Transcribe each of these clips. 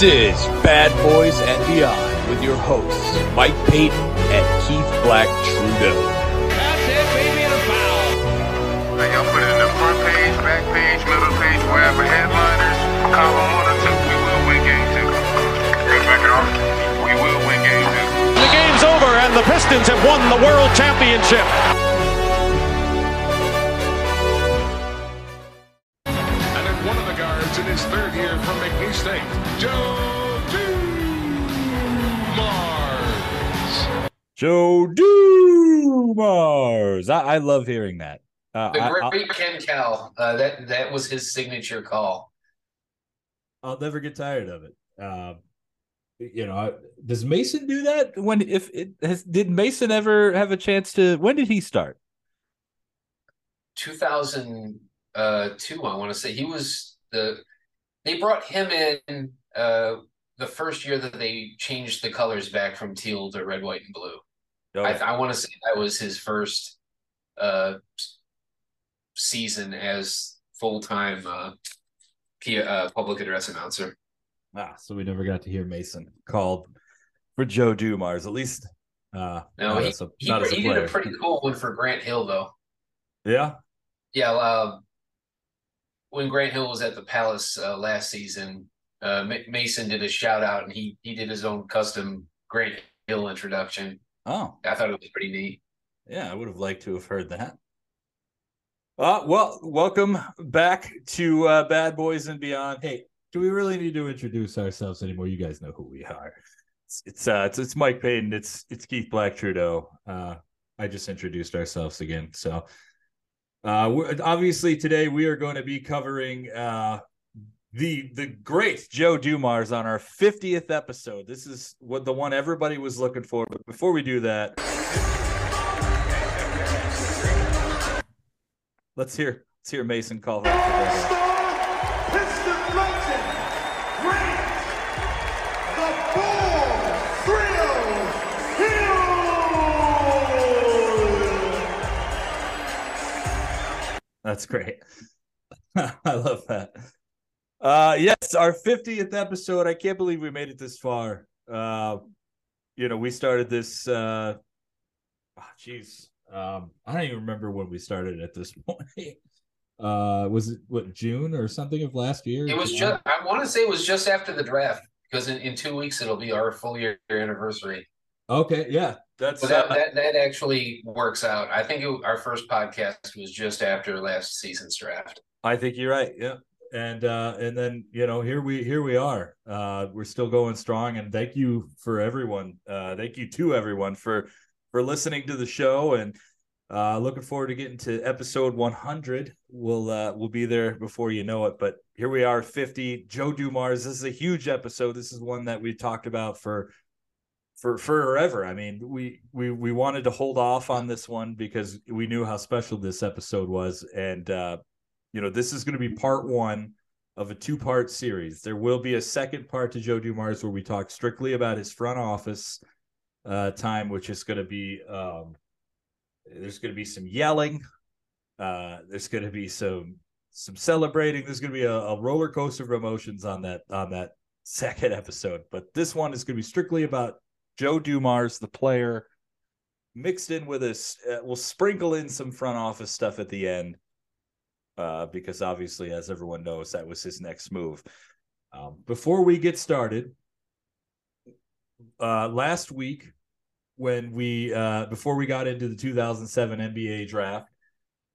This is Bad Boys and Beyond with your hosts, Mike Payton and Keith Black Trudeau. That's it, baby, and a foul. Hey, y'all put it in the front page, back page, middle page, wherever headliners, column one or two, we will win game two. Good back it off. We will win game two. The game's over, and the Pistons have won the World Championship. And then one of the guards in his third year from McNeese State, Joe Dumars. Joe Dumars. I, I love hearing that. Uh, The I, I'll, great Ken Cal. Uh, that that was his signature call. I'll never get tired of it. Um, you know, does Mason do that? When if it has did Mason ever have a chance to? When did he start? 2002, I want to say he was the. They brought him in uh, the first year that they changed the colors back from teal to red, white, and blue. I, I want to say that was his first uh, season as full time uh, P- uh, public address announcer. Ah, so we never got to hear Mason called for Joe Dumars. At least, uh, No, not he, as a, he, not as a he did a pretty cool one for Grant Hill though. yeah. Yeah, uh, when Grant Hill was at the Palace uh, last season, uh, Mason did a shout out and he he did his own custom Grant Hill introduction. Oh, I thought it was pretty neat. yeah. I would have liked to have heard that. Uh, well, welcome back to uh, Bad Boys and Beyond. Hey, do we really need to introduce ourselves anymore? You guys know who we are. It's it's uh, it's, it's Mike Payton. It's it's Keith Black Trudeau. Uh, I just introduced ourselves again. So, uh, we're, obviously today we are going to be covering uh the the great Joe Dumars on our 50th episode. This is what the one everybody was looking for. But before we do that, let's hear let's hear Mason call That's great. I love that. Uh yes, our 50th episode. I can't believe we made it this far. Uh you know, we started this uh oh, jeez. um I don't even remember when we started at this point. Uh was it what June or something of last year? It was just I want to say it was just after the draft because in, in two weeks it'll be our full year anniversary. Okay, yeah. That's So that uh, that, that actually works out. I think it, our first podcast was just after last season's draft. I think you're right. Yeah. And uh and then you know here we here we are. Uh we're still going strong and thank you for everyone. Uh thank you to everyone for for listening to the show and uh looking forward to getting to episode 100. We'll uh we'll be there before you know it, but here we are 50 Joe Dumars. This is a huge episode. This is one that we talked about for for forever. I mean, we we we wanted to hold off on this one because we knew how special this episode was and uh you know, this is going to be part one of a two part series. There will be a second part to Joe Dumars where we talk strictly about his front office uh, time, which is going to be um, there's going to be some yelling, uh, there's going to be some some celebrating. There's going to be a, a roller coaster of emotions on that on that second episode. But this one is going to be strictly about Joe Dumars, the player, mixed in with us. Uh, we'll sprinkle in some front office stuff at the end uh, because obviously, as everyone knows, that was his next move. Um, before we get started, uh, last week when we uh, before we got into the 2007 NBA draft,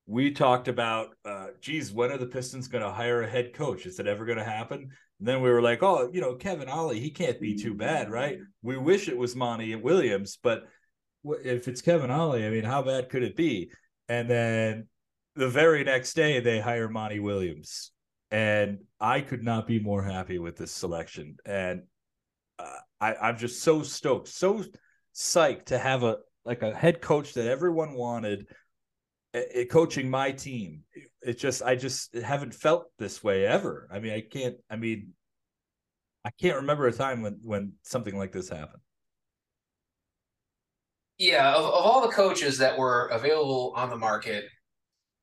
we talked about, uh, geez, when are the Pistons going to hire a head coach? Is it ever going to happen? And then we were like, oh, you know, Kevin Ollie, he can't be too bad, right? We wish it was Monty Williams, but if it's Kevin Ollie, I mean, how bad could it be? And then the very next day, they hire Monty Williams, and I could not be more happy with this selection. And uh, I, I'm just so stoked, so psyched to have a like a head coach that everyone wanted coaching my team. It just I just haven't felt this way ever. I mean, I can't. I mean, I can't remember a time when when something like this happened. Yeah, of, of all the coaches that were available on the market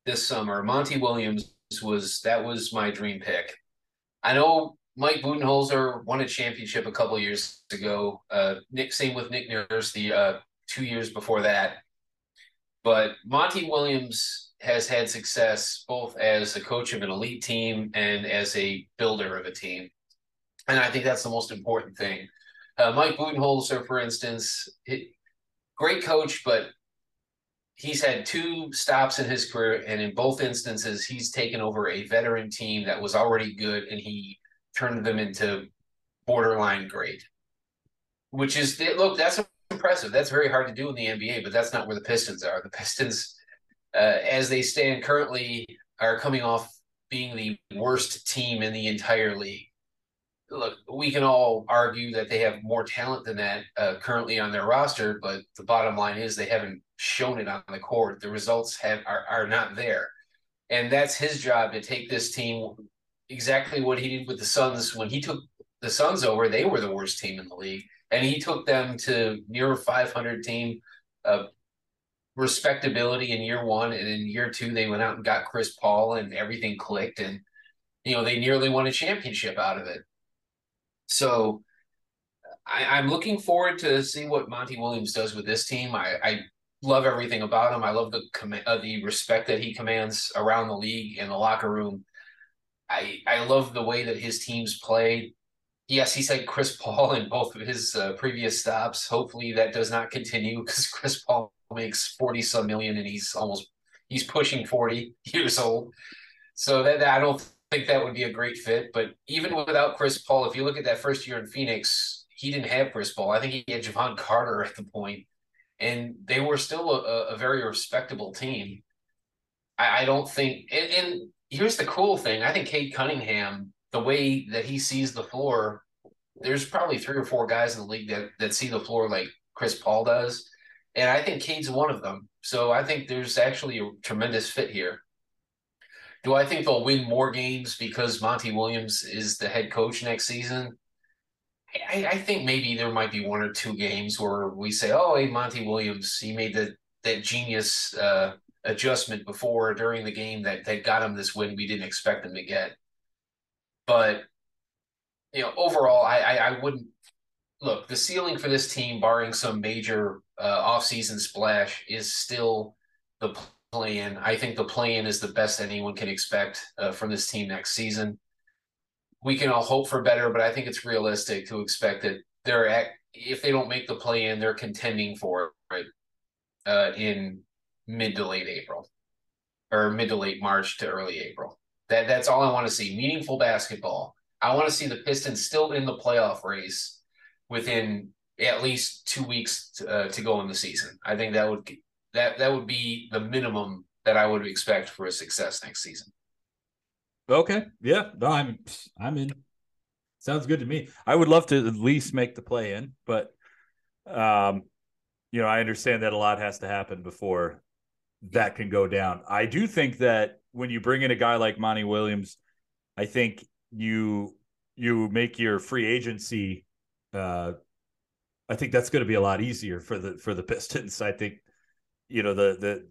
this summer, Monty Williams was that was my dream pick. I know Mike Budenholzer won a championship a couple years ago. Uh, Nick, same with Nick Nurse the uh, two years before that. But Monty Williams has had success both as a coach of an elite team and as a builder of a team. And I think that's the most important thing. Uh, Mike Budenholzer, for instance, he, great coach, but he's had two stops in his career. And in both instances, he's taken over a veteran team that was already good and he turned them into borderline great, which is, look, that's impressive. That's very hard to do in the NBA, but that's not where the Pistons are. The Pistons, uh, as they stand currently, are coming off being the worst team in the entire league. Look, we can all argue that they have more talent than that uh, currently on their roster, but the bottom line is they haven't shown it on the court. The results have are, are not there. And that's his job to take this team exactly what he did with the Suns when he took the Suns over. They were the worst team in the league and he took them to near 500 team uh, respectability in year one, and in year two they went out and got Chris Paul, and everything clicked, and you know they nearly won a championship out of it. So I, am looking forward to see what Monty Williams does with this team. I, I love everything about him. I love the uh, the respect that he commands around the league in the locker room. I I love the way that his teams play yes, he said Chris Paul in both of his uh, previous stops. Hopefully that does not continue because Chris Paul makes 40 some million and he's almost he's pushing 40 years old. So that, that I don't think that would be a great fit. But even without Chris Paul, if you look at that first year in Phoenix, he didn't have Chris Paul. I think he had Jevon Carter at the point, and they were still a, a very respectable team. I, I don't think, and, and here's the cool thing: I think Cade Cunningham the way that he sees the floor, there's probably three or four guys in the league that, that see the floor like Chris Paul does. And I think Cade's one of them. So I think there's actually a tremendous fit here. Do I think they'll win more games because Monty Williams is the head coach next season? I, I think maybe there might be one or two games where we say, "Oh, hey, Monty Williams, he made the that genius uh, adjustment before or during the game that that got him this win we didn't expect him to get." But you know, overall, I, I, I wouldn't look the ceiling for this team, barring some major uh, offseason splash, is still the play-in. I think the play-in is the best anyone can expect uh, from this team next season. We can all hope for better, but I think it's realistic to expect that they're at if they don't make the play-in, they're contending for it uh, in mid to late April or mid to late March to early April. That that's all I want to see. Meaningful basketball. I want to see the Pistons still in the playoff race within at least two weeks to, uh, to go in the season. I think that would that that would be the minimum that I would expect for a success next season. Okay. Yeah. No, I'm I'm in. Sounds good to me. I would love to at least make the play in, but um, you know, I understand that a lot has to happen before that can go down. I do think that when you bring in a guy like Monty Williams, I think you you make your free agency. Uh, I think that's going to be a lot easier for the for the Pistons. I think you know the the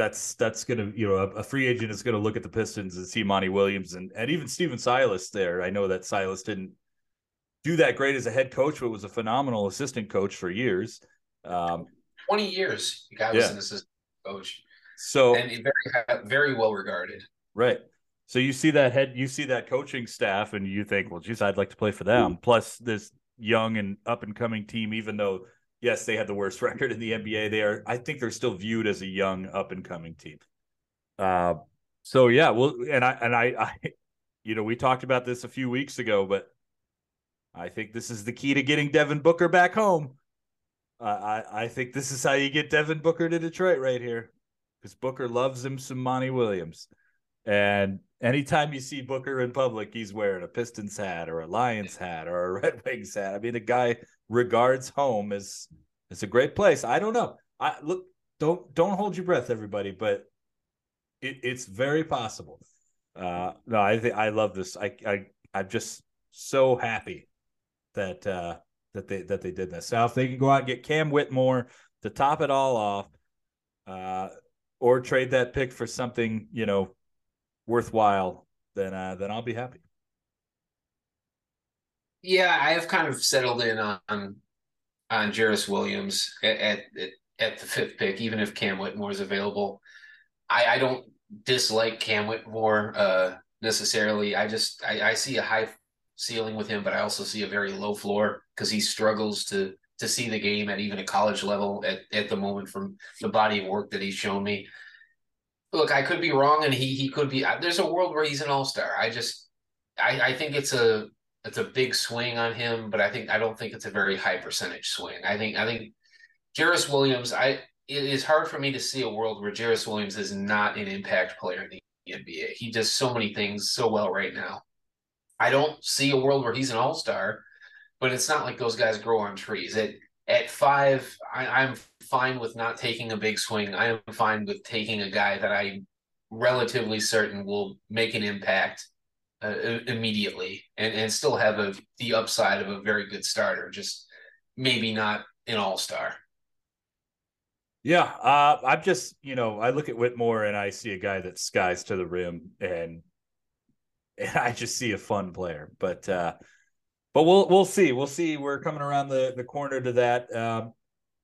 that's that's going to you know a, a, free agent is going to look at the Pistons and see Monty Williams and and even Stephen Silas there. I know that Silas didn't do that great as a head coach, but was a phenomenal assistant coach for years. Um, Twenty years, the guy was yeah. an assistant coach. So and very very well regarded. Right. So you see that head, you see that coaching staff, and you think, well, geez, I'd like to play for them. Plus this young and up and coming team, even though yes, they had the worst record in the NBA, they are. I think they're still viewed as a young up and coming team. Uh, so yeah, well, and I and I, I, you know, we talked about this a few weeks ago, but I think this is the key to getting Devin Booker back home. Uh, I I think this is how you get Devin Booker to Detroit right here because Booker loves him some Monty Williams. And anytime you see Booker in public, he's wearing a Pistons hat or a Lions hat or a Red Wings hat. I mean, the guy regards home as it's a great place. I don't know. I look don't don't hold your breath, everybody, but it, it's very possible. Uh, no, I think I love this. I I I'm just so happy that uh, that they that they did this. Now, if they can go out and get Cam Whitmore to top it all off, uh, or trade that pick for something you know worthwhile, then uh, then I'll be happy. Yeah, I have kind of settled in on on Jairus Williams at, at at the fifth pick, even if Cam Whitmore is available. I, I don't dislike Cam Whitmore uh, necessarily. I just I, I see a high ceiling with him, but I also see a very low floor because he struggles to to see the game at even a college level at, at the moment from the body of work that he's shown me. Look, I could be wrong, and he he could be. There's a world where he's an all star. I just I, I think it's a it's a big swing on him, but I think I don't think it's a very high percentage swing. I think I think Jairus Williams, I it is hard for me to see a world where Jairus Williams is not an impact player in the NBA. He does so many things so well right now. I don't see a world where he's an all star, but it's not like those guys grow on trees. At at five, I, am fine with not taking a big swing. I am fine with taking a guy that I'm relatively certain will make an impact uh, immediately and, and still have a the upside of a very good starter. Just maybe not an all star. Yeah, uh, I'm just you know I look at Whitmore and I see a guy that skies to the rim and and I just see a fun player. But uh, but we'll we'll see. We'll see. We're coming around the the corner to that. Um,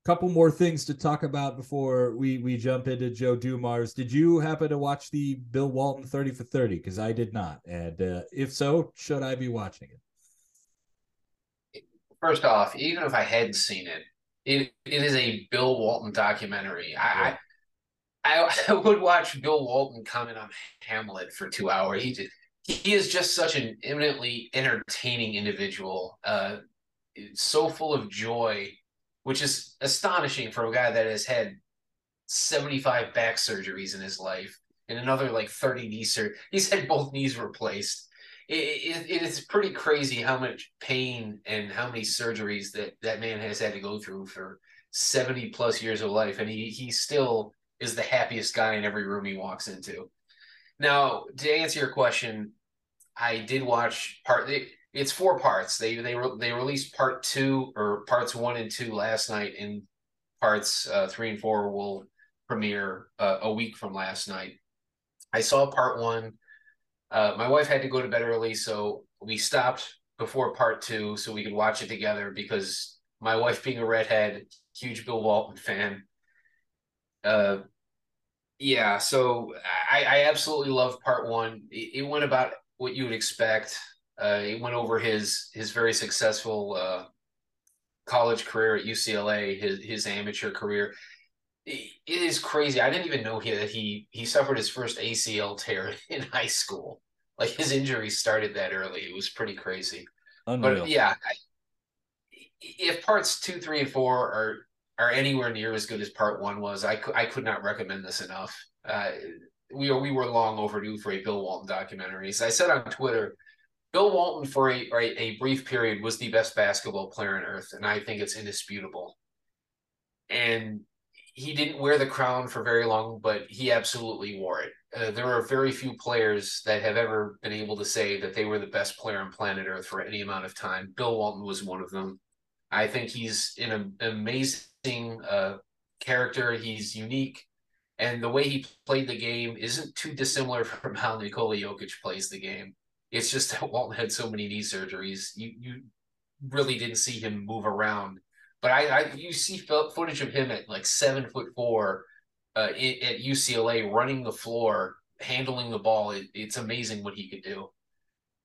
couple more things to talk about before we we jump into Joe Dumars. Did you happen to watch the Bill Walton 30 for 30? Because I did not. And uh, if so, should I be watching it? First off, even if I had seen it, it, it is a Bill Walton documentary. Yeah. I, I I would watch Bill Walton comment on Hamlet for two hours. He just, he is just such an eminently entertaining individual, uh, so full of joy, which is astonishing for a guy that has had 75 back surgeries in his life and another like 30 knee surgery. He's had both knees replaced. It, it, it is pretty crazy how much pain and how many surgeries that that man has had to go through for 70 plus years of life. And he, he still is the happiest guy in every room he walks into. Now, to answer your question, I did watch part. It's four parts. They they they released part two or parts one and two last night, and parts uh, three and four will premiere uh, a week from last night. I saw part one. Uh, my wife had to go to bed early, so we stopped before part two so we could watch it together because my wife, being a redhead, huge Bill Walton fan, uh, yeah, so I, I absolutely love part one. It, it, went about what you would expect. Uh, it went over his his very successful uh, college career at UCLA, his his amateur career. It, it is crazy. I didn't even know he, that he he suffered his first ACL tear in high school. Like his injury started that early. It was pretty crazy. Unreal. But yeah, I, if parts two, three, and four are are anywhere near as good as part one was. I, could I could not recommend this enough. Uh, we we were long overdue for a Bill Walton documentary. As I said on Twitter, Bill Walton for a, a brief period was the best basketball player on earth, and I think it's indisputable. And he didn't wear the crown for very long, but he absolutely wore it. Uh, there are very few players that have ever been able to say that they were the best player on planet Earth for any amount of time. Bill Walton was one of them. I think he's an amazing uh, character. He's unique, and the way he played the game isn't too dissimilar from how Nikola Jokic plays the game. It's just that Walton had so many knee surgeries. You you really didn't see him move around. But I, I you see footage of him at like seven foot four uh, at UCLA running the floor, handling the ball. It, it's amazing what he could do.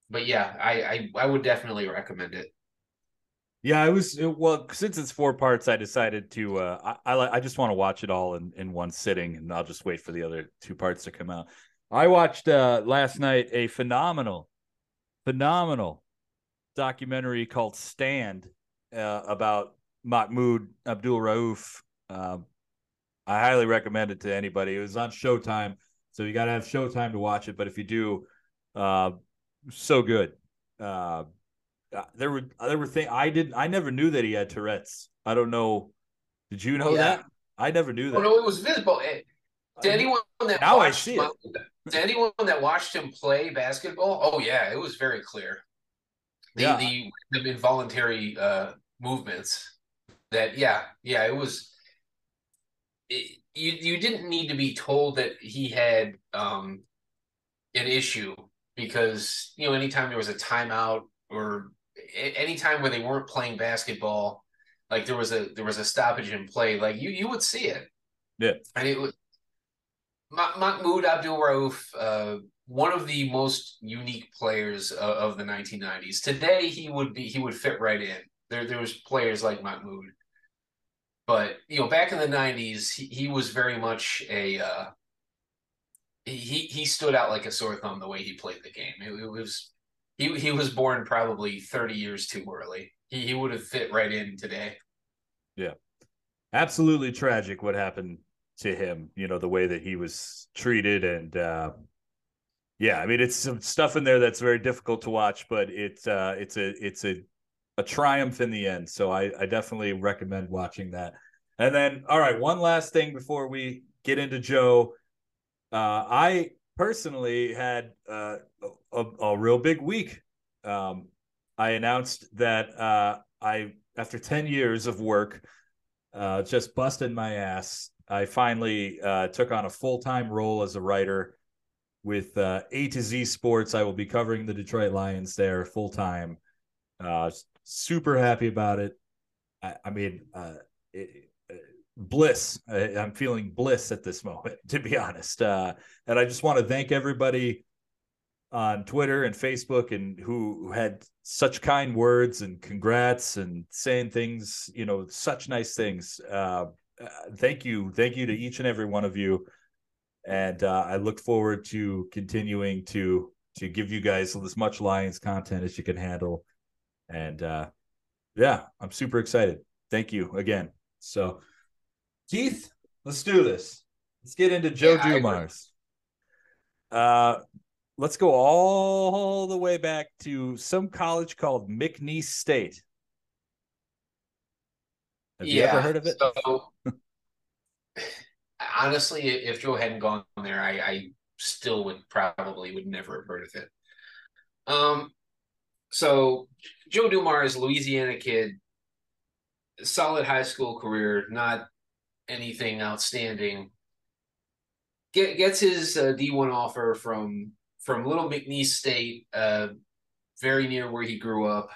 But yeah, I, I I would definitely recommend it. Yeah, I was well since it's four parts. I decided to. Uh, I I, I just want to watch it all in in one sitting, and I'll just wait for the other two parts to come out. I watched uh, last night a phenomenal, phenomenal documentary called Stand uh, about Mahmoud Abdul Rauf. Uh, I highly recommend it to anybody. It was on Showtime, so you got to have Showtime to watch it. But if you do, uh, so good. Uh, uh, there were there were things I didn't I never knew that he had Tourette's. I don't know. Did you know yeah. that? I never knew that. Oh, no, it was visible. It, to anyone that now I see it. To anyone that watched him play basketball, oh yeah, it was very clear. The yeah. the, the involuntary uh, movements. That yeah yeah it was. It, you you didn't need to be told that he had um, an issue because you know anytime there was a timeout or anytime where they weren't playing basketball, like there was a there was a stoppage in play, like you you would see it. Yeah, and it was Mahmoud Abdul Rauf, uh, one of the most unique players of, of, the 1990s. Today, he would be he would fit right in. There there was players like Mahmoud, but you know, back in the 90s, he, he was very much a uh, he he stood out like a sore thumb the way he played the game. It, it was he he was born probably 30 years too early. He he would have fit right in today. Yeah. Absolutely tragic what happened to him, you know, the way that he was treated and uh yeah, I mean it's some stuff in there that's very difficult to watch, but it's uh it's a it's a a triumph in the end. So I I definitely recommend watching that. And then all right, one last thing before we get into Joe. Uh I personally had uh, a, a real big week. Um I announced that uh I after 10 years of work uh just busting my ass I finally uh, took on a full time role as a writer with uh, A to Z Sports. I will be covering the Detroit Lions there full time. Uh, super happy about it. I, I mean, uh, it, uh, bliss. I, am feeling bliss at this moment, to be honest. Uh, and I just want to thank everybody on Twitter and Facebook and who, who had such kind words and congrats and saying things, you know, such nice things. Uh, thank you, thank you to each and every one of you, and uh, I look forward to continuing to to give you guys as much Lions content as you can handle, and uh, yeah, I'm super excited. Thank you again. So, Keith, let's do this. Let's get into Joe yeah, Dumars. Uh, let's go all the way back to some college called McNeese State. Have yeah, you ever heard of it? So, honestly, if Joe hadn't gone there, I, I still would probably would never have heard of it. Um, so Joe Dumars, Louisiana kid, solid high school career, not anything outstanding. Get, gets his uh, D1 offer from from Little McNeese State, uh, very near where he grew up,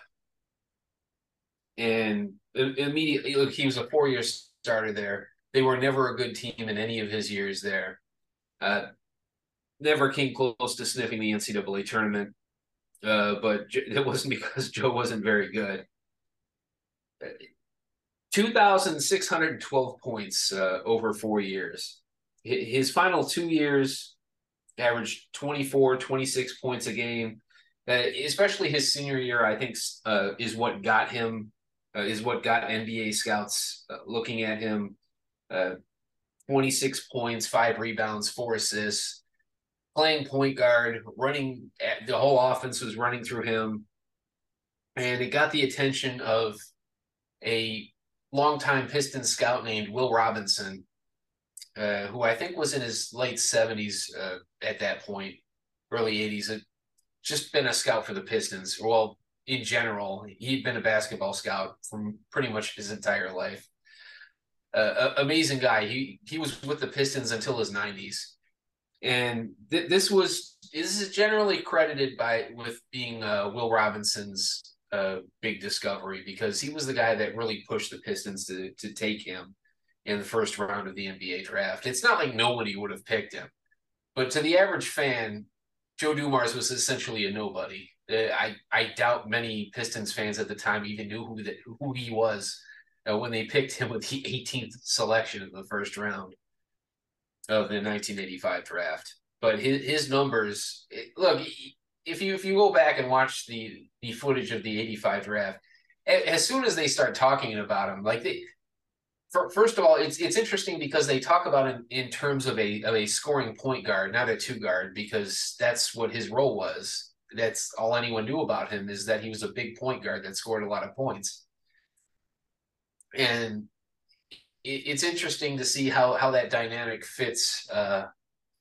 and immediately look, he was a four year starter there. They were never a good team in any of his years there. Uh, never came close to sniffing the NCAA tournament, uh, but it wasn't because Joe wasn't very good. 2,612 points uh, over four years. His final two years averaged 24, 26 points a game. Uh, especially his senior year, I think, uh, is what got him uh, is what got NBA scouts uh, looking at him. Uh, 26 points, five rebounds, four assists, playing point guard, running the whole offense was running through him. And it got the attention of a longtime Piston scout named Will Robinson, uh, who I think was in his late 70s uh, at that point, early 80s. Had just been a scout for the Pistons. Well, in general. He'd been a basketball scout from pretty much his entire life. Uh, amazing guy. He he was with the Pistons until his 90s, and th- this was this is generally credited by with being uh, Will Robinson's uh, big discovery because he was the guy that really pushed the Pistons to to take him in the first round of the NBA draft. It's not like nobody would have picked him, but to the average fan, Joe Dumars was essentially a nobody. Uh, I I doubt many Pistons fans at the time even knew who that who he was uh, when they picked him with the 18th selection in the first round of the 1985 draft. But his his numbers look if you if you go back and watch the the footage of the 85 draft as soon as they start talking about him like they first of all, it's it's interesting because they talk about him in terms of a of a scoring point guard, not a two guard, because that's what his role was that's all anyone knew about him is that he was a big point guard that scored a lot of points. And it's interesting to see how how that dynamic fits uh,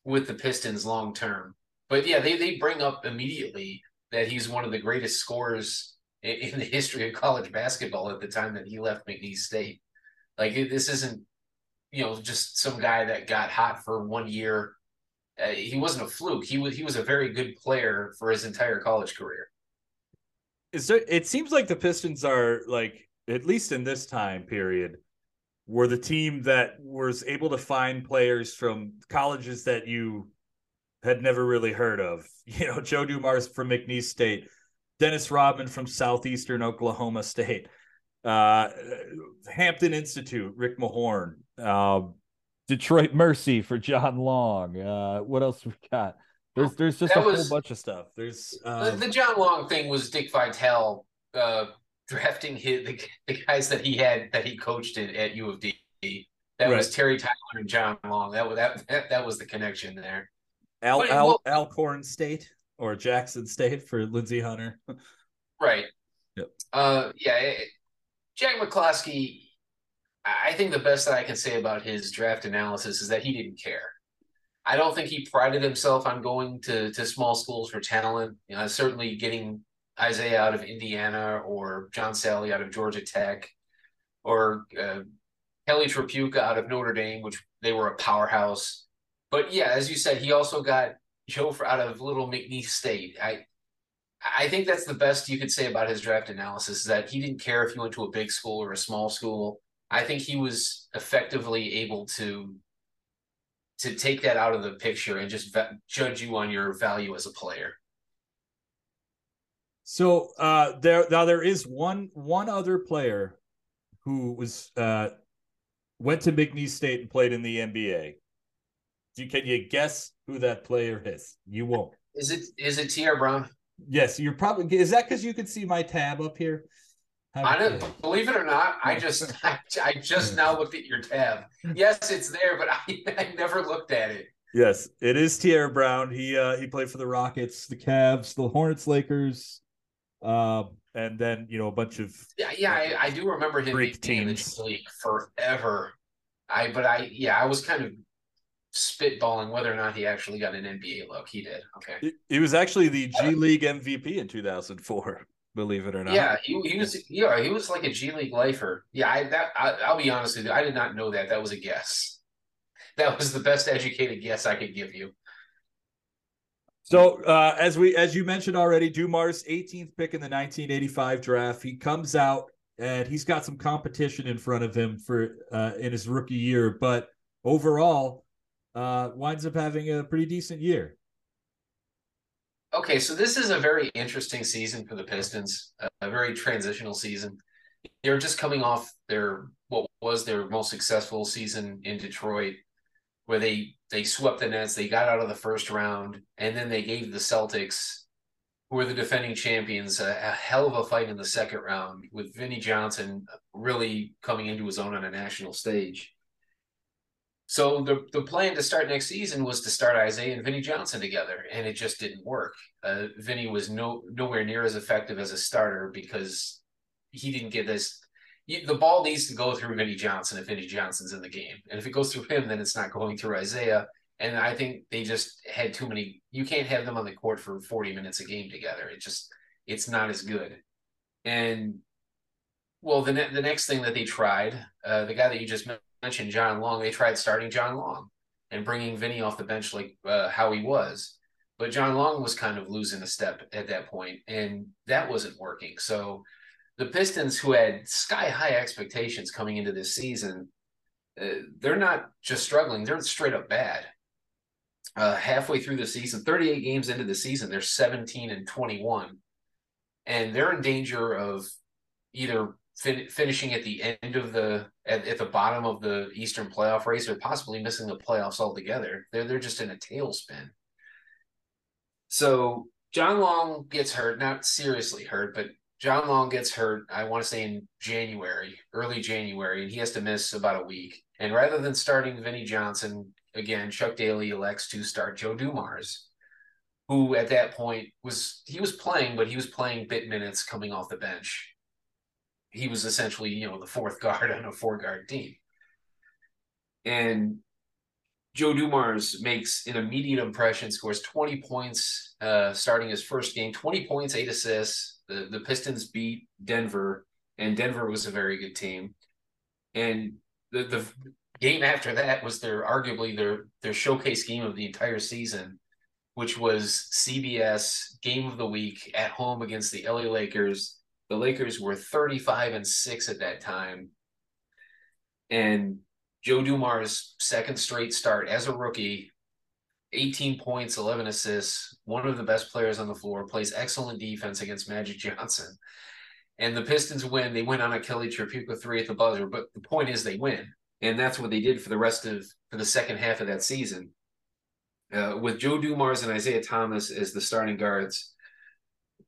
with the Pistons long term. But yeah, they they bring up immediately that he's one of the greatest scorers in, in the history of college basketball at the time that he left McNeese State. Like this isn't you know just some guy that got hot for one year uh, he wasn't a fluke. He was he was a very good player for his entire college career. is there it seems like the Pistons are like at least in this time period were the team that was able to find players from colleges that you had never really heard of. You know, Joe Dumars from McNeese State, Dennis Rodman from Southeastern Oklahoma State, uh, Hampton Institute, Rick Mahorn, uh, Detroit Mercy for John Long. Uh, what else we got? There's there's just That a was- whole bunch of stuff. There's The, um, the John Long thing was Dick Vitale uh, drafting his, the, the guys that he had that he coached at, at U of D. That was Terry Tyler and John Long. That was that, that that was the connection there. Al, but- Al well- Alcorn State or Jackson State for Lindsey Hunter. Right. Yep. Uh, yeah. it- Jack McCloskey. I think the best that I can say about his draft analysis is that he didn't care. I don't think he prided himself on going to to small schools for talent. You know, certainly getting Isiah out of Indiana or John Salley out of Georgia Tech or uh, Kelly Tripucka out of Notre Dame, which they were a powerhouse. But yeah, as you said, he also got Joe for, out of Little McNeese State. I I think that's the best you could say about his draft analysis is that he didn't care if he went to a big school or a small school. I think he was effectively able to to take that out of the picture and just va- judge you on your value as a player. So uh, there now there is one one other player who was uh, went to McNeese State and played in the NBA. Do you, can you guess who that player is? You won't. Is it is it Tierre Brown? Yes, you're probably. Is that because you can see my tab up here? I don't believe it or not. I just I, I just now looked at your tab. Yes, it's there, but I, I never looked at it. Yes, it is Tierre Brown. He uh he played for the Rockets, the Cavs, the Hornets, Lakers, um, and then you know a bunch of Yeah, yeah, I, I do remember him Greek being in the League forever. I but I yeah, I was kind of spitballing whether or not he actually got an NBA look. He did. Okay. he- he was actually the G League MVP in 2004. Believe it or not. Yeah, he, he was yeah, he was like a G League lifer. Yeah, I that I, I'll be honest with you, I did not know that. That was a guess. That was the best educated guess I could give you. So uh, as we as you mentioned already, Dumars 18th pick in the 1985 draft. He comes out and he's got some competition in front of him for uh, in his rookie year, but overall uh, winds up having a pretty decent year. Okay, so this is a very interesting season for the Pistons, a, very transitional season. They're just coming off their what was their most successful season in Detroit, where they they swept the Nets, they got out of the first round, and then they gave the Celtics, who were the defending champions, a, a hell of a fight in the second round, with Vinnie Johnson really coming into his own on a national stage. So the the plan to start next season was to start Isiah and Vinnie Johnson together, and it just didn't work. Uh, Vinnie was no nowhere near as effective as a starter because he didn't get this. The ball needs to go through Vinnie Johnson if Vinnie Johnson's in the game, and if it goes through him, then it's not going through Isiah. And I think they just had too many. You can't have them on the court for forty minutes a game together. It just it's not as good. And well, the ne- the next thing that they tried, uh, the guy that you just mentioned, John Long, they tried starting John Long and bringing Vinnie off the bench like uh, how he was. But John Long was kind of losing a step at that point, and that wasn't working. So the Pistons, who had sky high expectations coming into this season, uh, they're not just struggling; they're straight up bad. Uh, halfway through the season, 38 games into the season, they're 17 and 21, and they're in danger of either fin- finishing at the end of the at, at the bottom of the Eastern playoff race, or possibly missing the playoffs altogether. They're they're just in a tailspin. So John Long gets hurt, not seriously hurt, but John Long gets hurt. I want to say in January, early January, and he has to miss about a week. And rather than starting Vinnie Johnson again, Chuck Daly elects to start Joe Dumars, who at that point was he was playing, but he was playing bit minutes coming off the bench. He was essentially, you know, the fourth guard on a four guard team. And Joe Dumars makes an immediate impression, scores 20 points, uh, starting his first game, 20 points, eight assists. The, the Pistons beat Denver, and Denver was a very good team. And the, the game after that was their arguably their their showcase game of the entire season. which was CBS game of the week at home against the LA Lakers. The Lakers were 35 and 6 at that time. And Joe Dumars' second straight start as a rookie, 18 points, 11 assists, one of the best players on the floor, plays excellent defense against Magic Johnson. And the Pistons win. They win on a Kelly Tripucka three at the buzzer, but the point is they win. And that's what they did for the rest of for the second half of that season. Uh, with Joe Dumars and Isiah Thomas as the starting guards,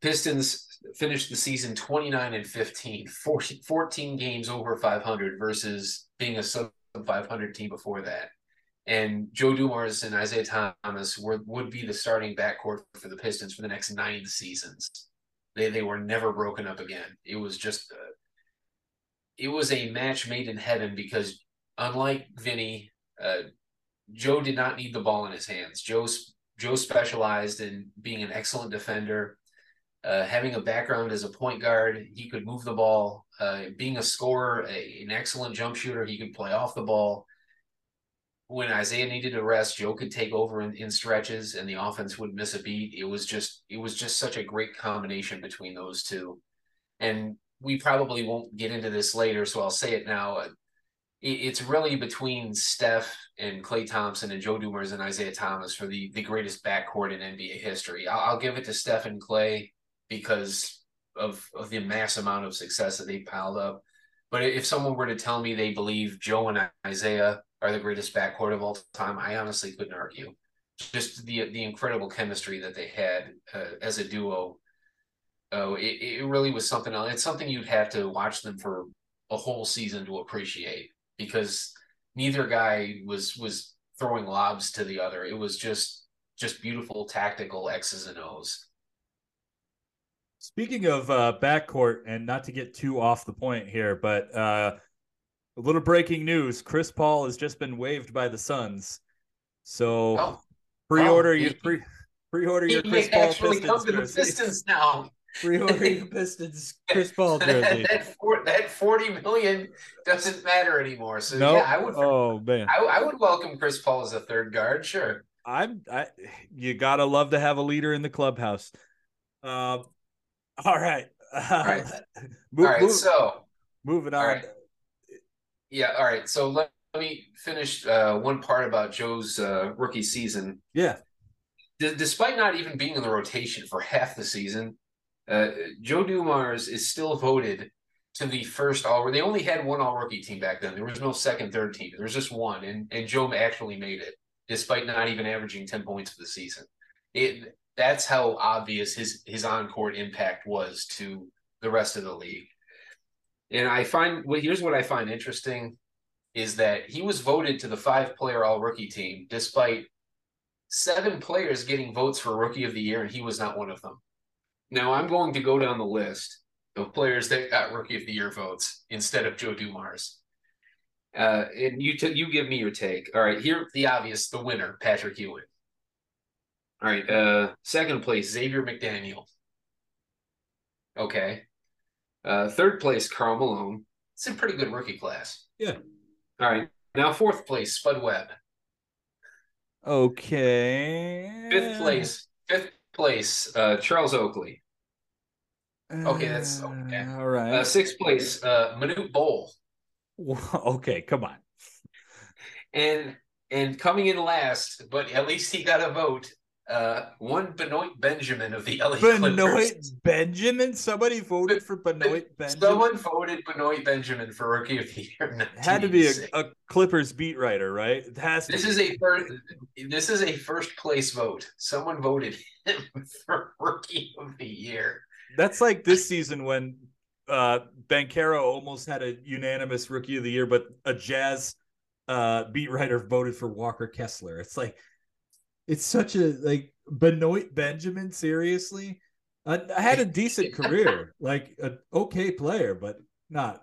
Pistons finished the season 29 and 15, 14, 14 games over 500 versus being a sub 500 team before that. And Joe Dumars and Isiah Thomas were, would be the starting backcourt for the Pistons for the next nine seasons. They they were never broken up again. It was just uh, it was a match made in heaven because unlike Vinnie, uh, Joe did not need the ball in his hands. Joe Joe specialized in being an excellent defender, uh, having a background as a point guard. He could move the ball. Uh, being a scorer, a, an excellent jump shooter. He could play off the ball when Isiah needed a rest, Joe could take over in, in stretches and the offense wouldn't miss a beat. It was just it was just such a great combination between those two. And we probably won't get into this later, so I'll say it now. It, it's really between Steph and Klay Thompson and Joe Dumars and Isiah Thomas for the, the greatest backcourt in NBA history. I'll, I'll give it to Steph and Klay because of, of the mass amount of success that they piled up. But if someone were to tell me they believe Joe and Isiah are the greatest backcourt of all time. I honestly couldn't argue. Just the the incredible chemistry that they had uh, as a duo. Oh, it, it really was something else. It's something you'd have to watch them for a whole season to appreciate because neither guy was was throwing lobs to the other. It was just just beautiful tactical X's and O's. Speaking of uh, backcourt, and not to get too off the point here, but uh, a little breaking news: Chris Paul has just been waived by the Suns. So oh. pre-order oh, your pre pre-order your Chris Paul Pistons come to the Pistons now. Pre-order your Pistons Chris Paul jersey. that, that, that, forty million doesn't matter anymore. So nope. yeah, I would. Oh man, I, I would welcome Chris Paul as a third guard. Sure. I'm. I. You gotta love to have a leader in the clubhouse. Uh, all right. All right. move, all right. Move, so moving on. Yeah. All right. So let, let me finish uh, one part about Joe's uh, rookie season. Yeah. D- despite not even being in the rotation for half the season, uh, Joe Dumars is still voted to the first all. They only had one all rookie team back then. There was no second, third team. There was just one, and and Joe actually made it despite not even averaging ten points for the season. It that's how obvious his his on court impact was to the rest of the league. And I find well, here's what I find interesting is that he was voted to the five player all rookie team despite seven players getting votes for rookie of the year, and he was not one of them. Now I'm going to go down the list of players that got rookie of the year votes instead of Joe Dumars. Uh, and you t- you give me your take. All right, here the obvious, the winner, Patrick Ewing. All right, uh, second place, Xavier McDaniel. Okay, uh, third place, Karl Malone. It's a pretty good rookie class. Yeah. All right. Now fourth place, Spud Webb. Okay. Fifth place. Fifth place, uh, Charles Oakley. Okay, that's okay. Uh, all right. Uh, sixth place, uh, Manute Bol. okay, come on. And and coming in last, but at least he got a vote uh, one Benoit Benjamin of the LA Benoit Clippers. Benjamin? Somebody voted for Benoit Benjamin. Someone voted Benoit Benjamin for Rookie of the Year. Had to be a, a, Clippers beat writer, right? It has. this is a first. This is a first place vote. Someone voted him for Rookie of the Year. That's like this season when uh Banchero almost had a unanimous Rookie of the Year, but a Jazz uh beat writer voted for Walker Kessler. It's like it's such a like Benoit Benjamin. Seriously, I, I had a decent career, like an okay player, but not.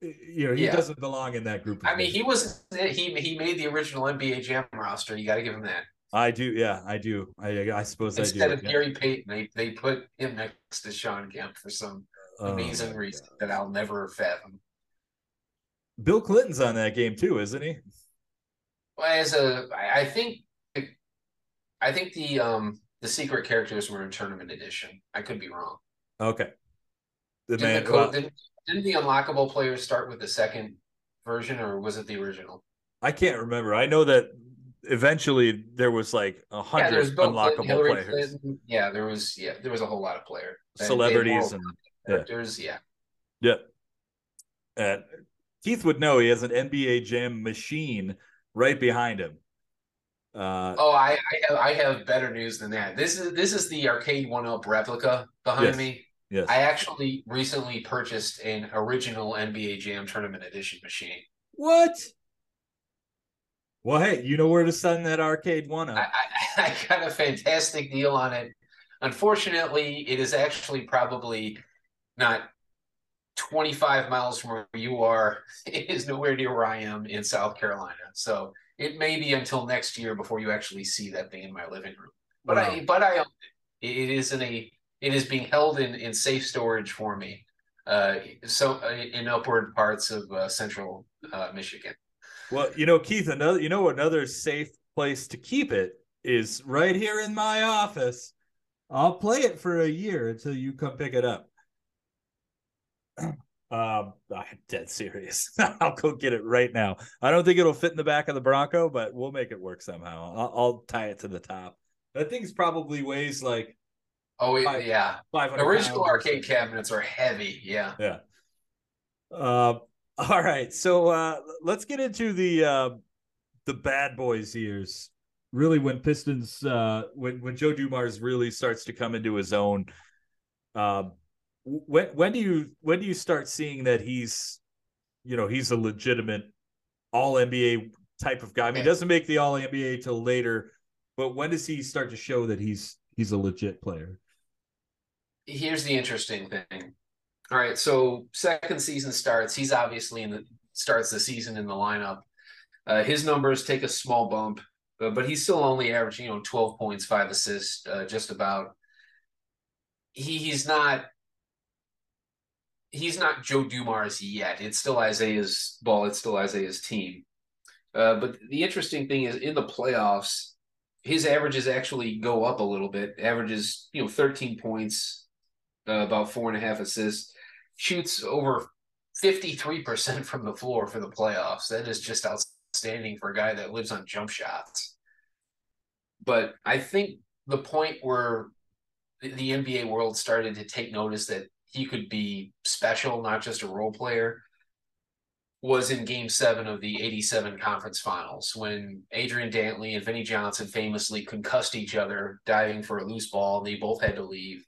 You know, he yeah. doesn't belong in that group. I mean, he was he he made the original NBA Jam roster. You got to give him that. I do, yeah, I do. I I suppose instead I do. of yeah. Gary Payton, they they put him next to Shawn Kemp for some oh, amazing reason God. that I'll never fathom. Bill Clinton's on that game too, isn't he? Well, as a, I think I think the um the secret characters were in tournament edition. I could be wrong. Okay. The Didn't, man, the well, didn't, didn't the unlockable players start with the second version, or was it the original? I can't remember. I know that eventually there was like a hundred was Bill Clinton, unlockable players, Clinton. Yeah, there was. Yeah, there was a whole lot of player and they had celebrities, and yeah. characters. Yeah. yeah. And Keith would know he has an NBA Jam machine right behind him. Uh, Oh, I I have, I have better news than that. This is this is the arcade one up replica behind Yes. me. yes. I actually recently purchased an original NBA Jam Tournament Edition machine. what? Well, hey, you know where to send that arcade one up. I, I, I got a fantastic deal on it. Unfortunately, it is actually probably not 25 miles from where you are. is nowhere near where I am in South Carolina. So it may be until next year before you actually see that thing in my living room. But Wow. I but I own it. It is in a it is being held in, in safe storage for me. Uh, so uh, in upward parts of uh, central uh, Michigan. Well, you know, Keith, another you know another safe place to keep it is right here in my office. I'll play it for a year until you come pick it up. Um, I'm dead serious. I'll go get it right now. I don't think it'll fit in the back of the Bronco, but we'll make it work somehow. I'll, I'll tie it to the top. That thing's probably weighs like Oh Five- yeah, 500 original arcade cabinets are heavy. Yeah. Yeah. Uh, all right. So uh, let's get into the uh, the bad boys years. Really, when Pistons, uh, when when Joe Dumars really starts to come into his own. Um, when when do you when do you start seeing that he's, you know, he's a legitimate All NBA type of guy? I mean, he doesn't make the All NBA till later, but when does he start to show that he's he's a legit player? here's the interesting thing. All right, so second season starts. He's obviously in the starts the season in the lineup. Uh, his numbers take a small bump, uh, but he's still only averaging, you know, twelve points, five assists, uh, just about. He he's not. He's not Joe Dumars yet. It's still Isiah's ball. It's still Isiah's team. Uh, but the interesting thing is in the playoffs, his averages actually go up a little bit. Averages, you know, 13 points, uh, about four and a half assists, shoots over 53% from the floor for the playoffs. That is just outstanding for a guy that lives on jump shots. But I think the point where the, the NBA world started to take notice that he could be special, not just a role player, was in game seven of the 87 conference finals when Adrian Dantley and Vinnie Johnson famously concussed each other diving for a loose ball and they both had to leave.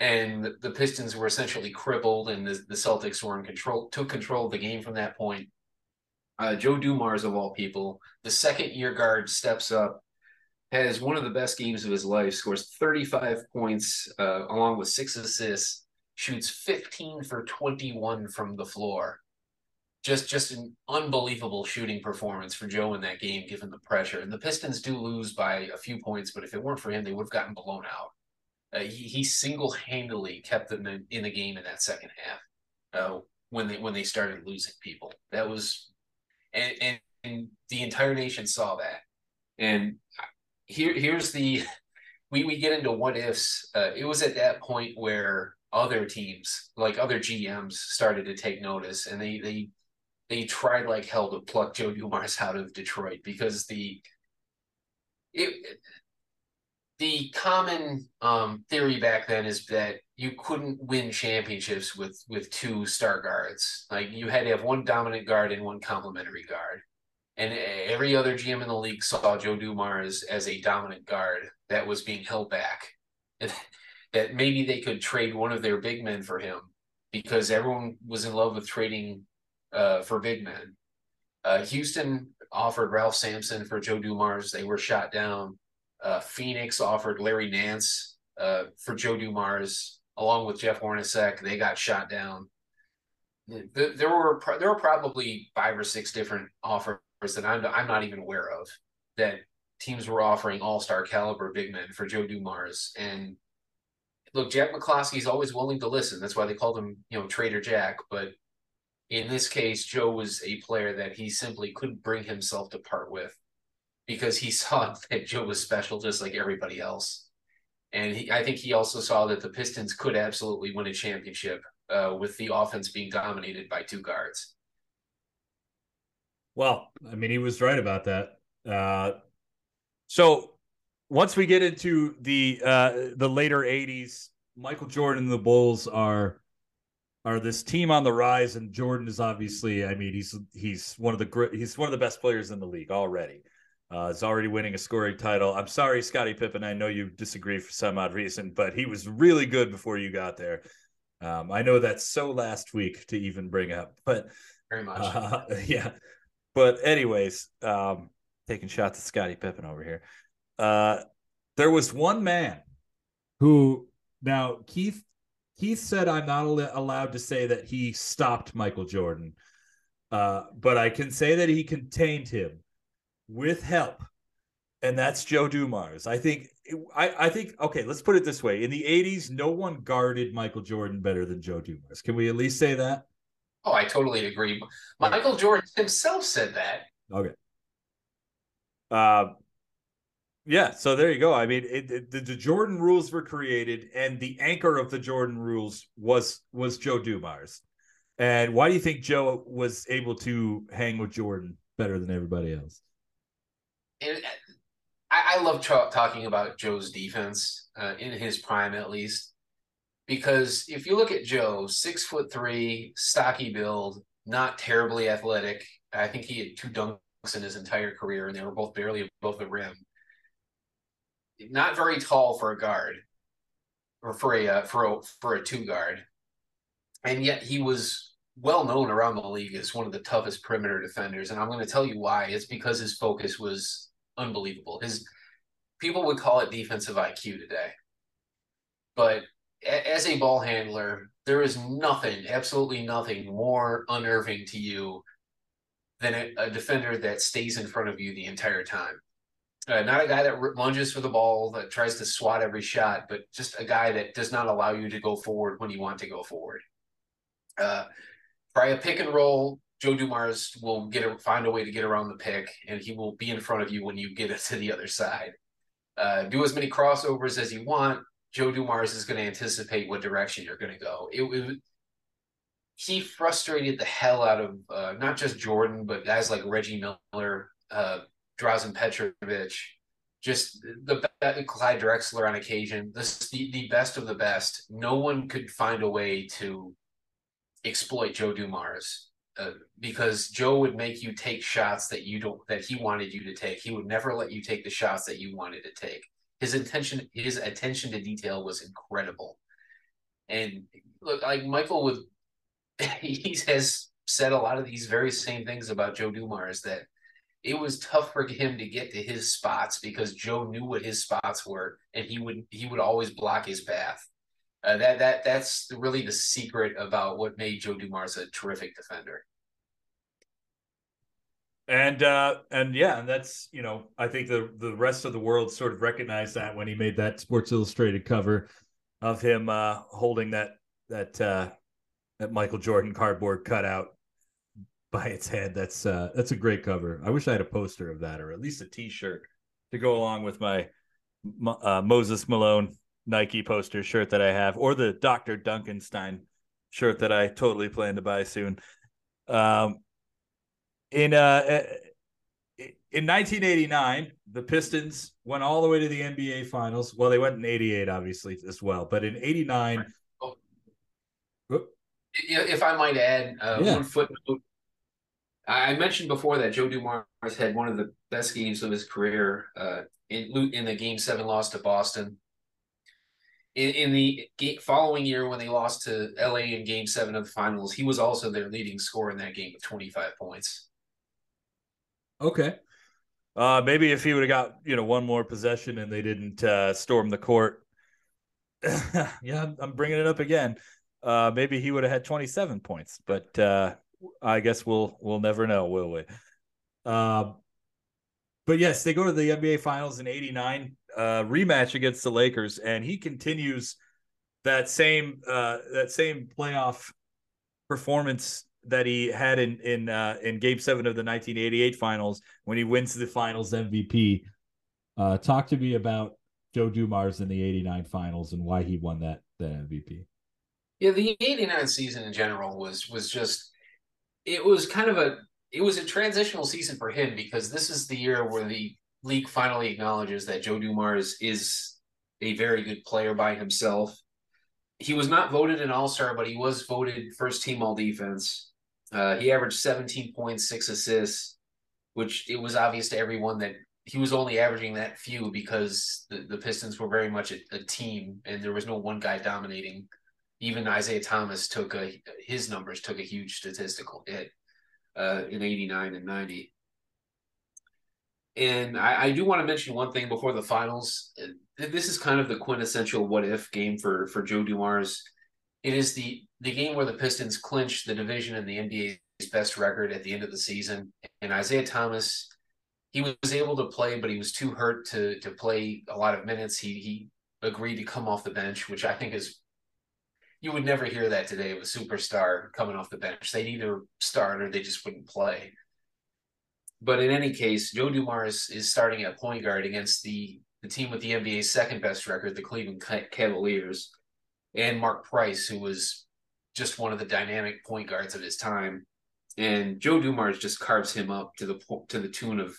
And the Pistons were essentially crippled and the, the Celtics were in control, took control of the game from that point. Uh, Joe Dumars, of all people, the second year guard steps up, has one of the best games of his life, scores 35 points uh, along with six assists, shoots 15 for 21 from the floor just just an unbelievable shooting performance for Joe in that game, given the pressure. And the Pistons do lose by a few points, but if it weren't for him, they would have gotten blown out. Uh, he, he single handedly kept them in, in the game in that second half uh, when they when they started losing people. That was, and, and, and the entire nation saw that. And here here's the we we get into what ifs. Uh, it was at that point where other teams, like other GMs, started to take notice, and they they they tried like hell to pluck Joe Dumars out of Detroit because the it the common um, theory back then is that you couldn't win championships with with two star guards. Like you had to have one dominant guard and one complementary guard. And every other GM in the league saw Joe Dumars as a dominant guard that was being held back. that maybe they could trade one of their big men for him because everyone was in love with trading uh, for big men. Uh, Houston offered Ralph Sampson for Joe Dumars. They were shot down. Uh, Phoenix offered Larry Nance uh, for Joe Dumars, along with Jeff Hornacek. They got shot down. There were there were probably five or six different offers that I'm I'm not even aware of that teams were offering all star caliber big men for Joe Dumars. And look, Jack McCloskey's always willing to listen. That's why they called him, you know, Trader Jack. But in this case, Joe was a player that he simply couldn't bring himself to part with. because he saw that Joe was special just like everybody else. And he, I think he also saw that the Pistons could absolutely win a championship uh, with the offense being dominated by two guards. Well, I mean, he was right about that. Uh, so once we get into the uh, the later '80s, Michael Jordan and the Bulls are are this team on the rise, and Jordan is obviously, I mean, he's he's one of the great, he's one of the best players in the league already. Uh, he's already winning a scoring title. I'm sorry, Scottie Pippen. I know you disagree for some odd reason, but he was really good before you got there. Um, I know that's so last week to even bring up, but very much, uh, yeah. But anyways, um, taking shots at Scottie Pippen over here. Uh, there was one man who now Keith Keith said I'm not al- allowed to say that he stopped Michael Jordan, uh, but I can say that he contained him with help, and that's Joe Dumars. I think I, I think okay. Let's put it this way: in the '80s, no one guarded Michael Jordan better than Joe Dumars. Can we at least say that? Oh, I totally agree. Michael Jordan himself said that. Okay. Uh, yeah, so there you go. I mean, it, it, the, the, Jordan rules were created, and the anchor of the Jordan rules was was Joe Dumars. And why do you think Joe was able to hang with Jordan better than everybody else? It, I, I, love tra- talking about Joe's defense uh, in his prime, at least, because if you look at Joe, six foot three, stocky build, not terribly athletic. I think he had two dunks in his entire career, and they were both barely above the rim not very tall for a guard or for a uh, for a for a two guard, and yet he was well known around the league as one of the toughest perimeter defenders. And I'm going to tell you why. It's because his focus was unbelievable. His people would call it defensive IQ today, but as a ball handler, there is nothing, absolutely nothing more unnerving to you than a, a defender that stays in front of you the entire time. Uh, not a guy that lunges for the ball, that tries to swat every shot, but just a guy that does not allow you to go forward when you want to go forward. Uh, try a pick and roll. Joe Dumars will get a, find a way to get around the pick, and he will be in front of you when you get it to the other side. Uh, do as many crossovers as you want. Joe Dumars is going to anticipate what direction you're going to go. It, it, he frustrated the hell out of uh, not just Jordan, but guys like Reggie Miller, uh, Drazen Petrovic, just the, the Clyde Drexler on occasion, this the, the best of the best. No one could find a way to exploit Joe Dumars uh, because Joe would make you take shots that you don't that he wanted you to take. He would never let you take the shots that you wanted to take. His intention, his attention to detail was incredible. And look, like Michael would, he has said a lot of these very same things about Joe Dumars that it was tough for him to get to his spots because Joe knew what his spots were, and he would he would always block his path. Uh, that that that's really the secret about what made Joe Dumars a terrific defender. And uh, and yeah, and that's you know I think the the rest of the world sort of recognized that when he made that Sports Illustrated cover of him uh, holding that that uh, that Michael Jordan cardboard cutout by its head. That's uh that's a great cover. I wish I had a poster of that or at least a t-shirt to go along with my uh, Moses Malone Nike poster shirt that I have or the Dr. Dunkenstein shirt that I totally plan to buy soon. Um in uh in 1989, the Pistons went all the way to the NBA Finals. Well, they went in 88, obviously, as well. But in 89, if I might add uh, yeah. one footnote I mentioned before that Joe Dumars had one of the best games of his career uh, in in the Game Seven loss to Boston. In, in the following year, when they lost to LA in Game Seven of the Finals, he was also their leading scorer in that game with twenty five points. Okay, uh, maybe if he would have got you know one more possession and they didn't uh, storm the court. yeah, I'm bringing it up again. Uh, maybe he would have had 27 points, but uh, I guess we'll we'll never know, will we? Uh, but yes, they go to the NBA Finals in '89, uh, rematch against the Lakers, and he continues that same uh, that same playoff performance that he had in in uh, in Game Seven of the 1988 Finals when he wins the Finals MVP. Uh, talk to me about Joe Dumars in the '89 Finals and why he won that that MVP. Yeah, the '89 season in general was was just it was kind of a it was a transitional season for him because this is the year where the league finally acknowledges that Joe Dumars is a very good player by himself. He was not voted an All Star, but he was voted first team All Defense. Uh, he averaged seventeen point six assists, which it was obvious to everyone that he was only averaging that few because the, the Pistons were very much a, a team and there was no one guy dominating. Even Isiah Thomas took a his numbers took a huge statistical hit uh, in 89 and 90. And I, I do want to mention one thing before the finals. This is kind of the quintessential what if game for for Joe Dumars. It is the the game where the Pistons clinch the division and the NBA's best record at the end of the season. And Isiah Thomas, he was able to play, but he was too hurt to to play a lot of minutes. He he agreed to come off the bench, which I think is you would never hear that today of a superstar coming off the bench. They'd either start or they just wouldn't play. But in any case, Joe Dumars is starting at point guard against the, the team with the NBA's second best record, the Cleveland Cavaliers, and Mark Price, who was just one of the dynamic point guards of his time. And Joe Dumars just carves him up to the to the tune of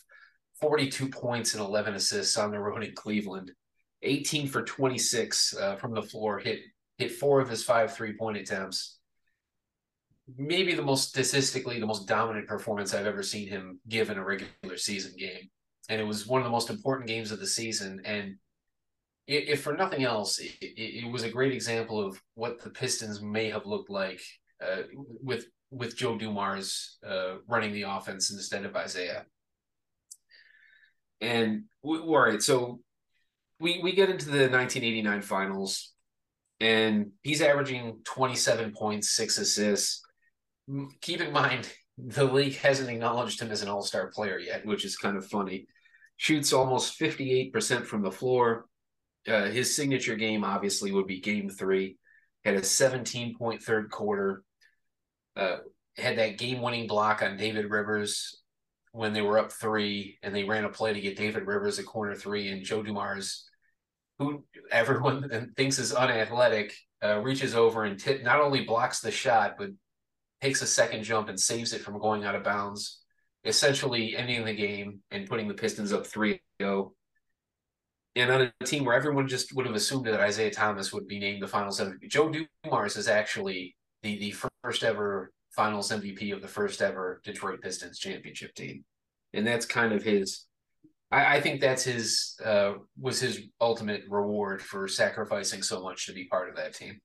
42 points and 11 assists on the road in Cleveland. 18 for 26 uh, from the floor, hit hit four of his five three point attempts. Maybe the most statistically the most dominant performance I've ever seen him give in a regular season game, and it was one of the most important games of the season. And if for nothing else, it, it was a great example of what the Pistons may have looked like uh, with with Joe Dumars uh, running the offense instead of Isiah. And we, all right, so we we get into the 1989 finals and he's averaging 27 points, six assists. Keep in mind, the league hasn't acknowledged him as an all star player yet, which is kind of funny. Shoots almost 58% from the floor. Uh, his signature game, obviously, would be game three. Had a 17 point third quarter. Uh, had that game winning block on David Rivers when they were up three, and they ran a play to get David Rivers a corner three, and Joe Dumars who everyone thinks is unathletic, uh, reaches over and t- not only blocks the shot, but takes a second jump and saves it from going out of bounds, essentially ending the game and putting the Pistons up 3 0. And on a team where everyone just would have assumed that Isiah Thomas would be named the finals MVP. Joe Dumars is actually the, the first ever finals MVP of the first ever Detroit Pistons championship team. And that's kind of his I, I think that's his uh, was his ultimate reward for sacrificing so much to be part of that team.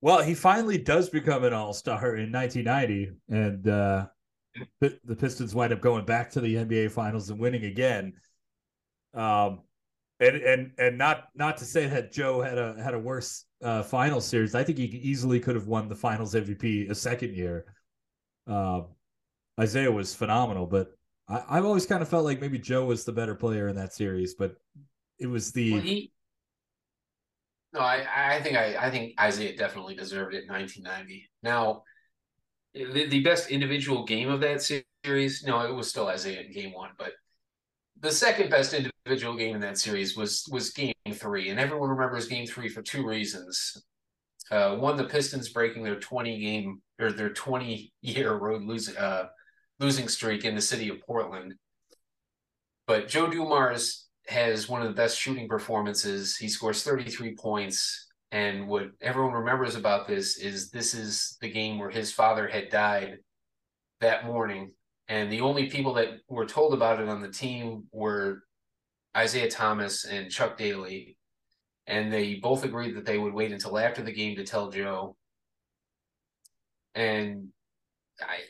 Well, he finally does become an All Star in 1990, and uh, the Pistons wind up going back to the NBA Finals and winning again. Um, and and and not not to say that Joe had a had a worse uh, final series. I think he easily could have won the Finals MVP a second year. Uh, Isiah was phenomenal, but I, have always kind of felt like maybe Joe was the better player in that series, but it was the. Well, he, no, I, I think I, I think Isiah definitely deserved it in 1990. Now, the, the best individual game of that series, no, it was still Isiah in game one, but the second best individual game in that series was was game three, and everyone remembers game three for two reasons. Uh, one, the Pistons breaking their 20 game or their 20 year road losing uh, losing streak in the city of Portland. But Joe Dumars has one of the best shooting performances. He scores 33 points. And what everyone remembers about this is this is the game where his father had died that morning. And the only people that were told about it on the team were Isiah Thomas and Chuck Daly. And they both agreed that they would wait until after the game to tell Joe. And I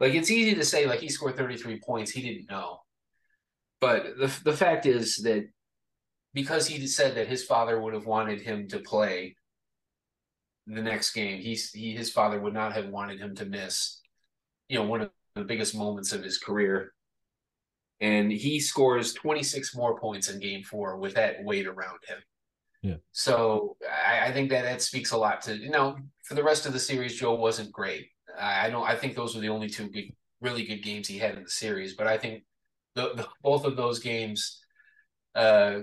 like it's easy to say like he scored 33 points, he didn't know. But the the fact is that because he said that his father would have wanted him to play the next game, he's he his father would not have wanted him to miss, you know, one of the biggest moments of his career. And he scores 26 more points in game four with that weight around him. Yeah. So I, I think that that speaks a lot to you know for the rest of the series, Joe wasn't great. I, don't. I think those were the only two good, really good games he had in the series. But I think the, the both of those games, uh,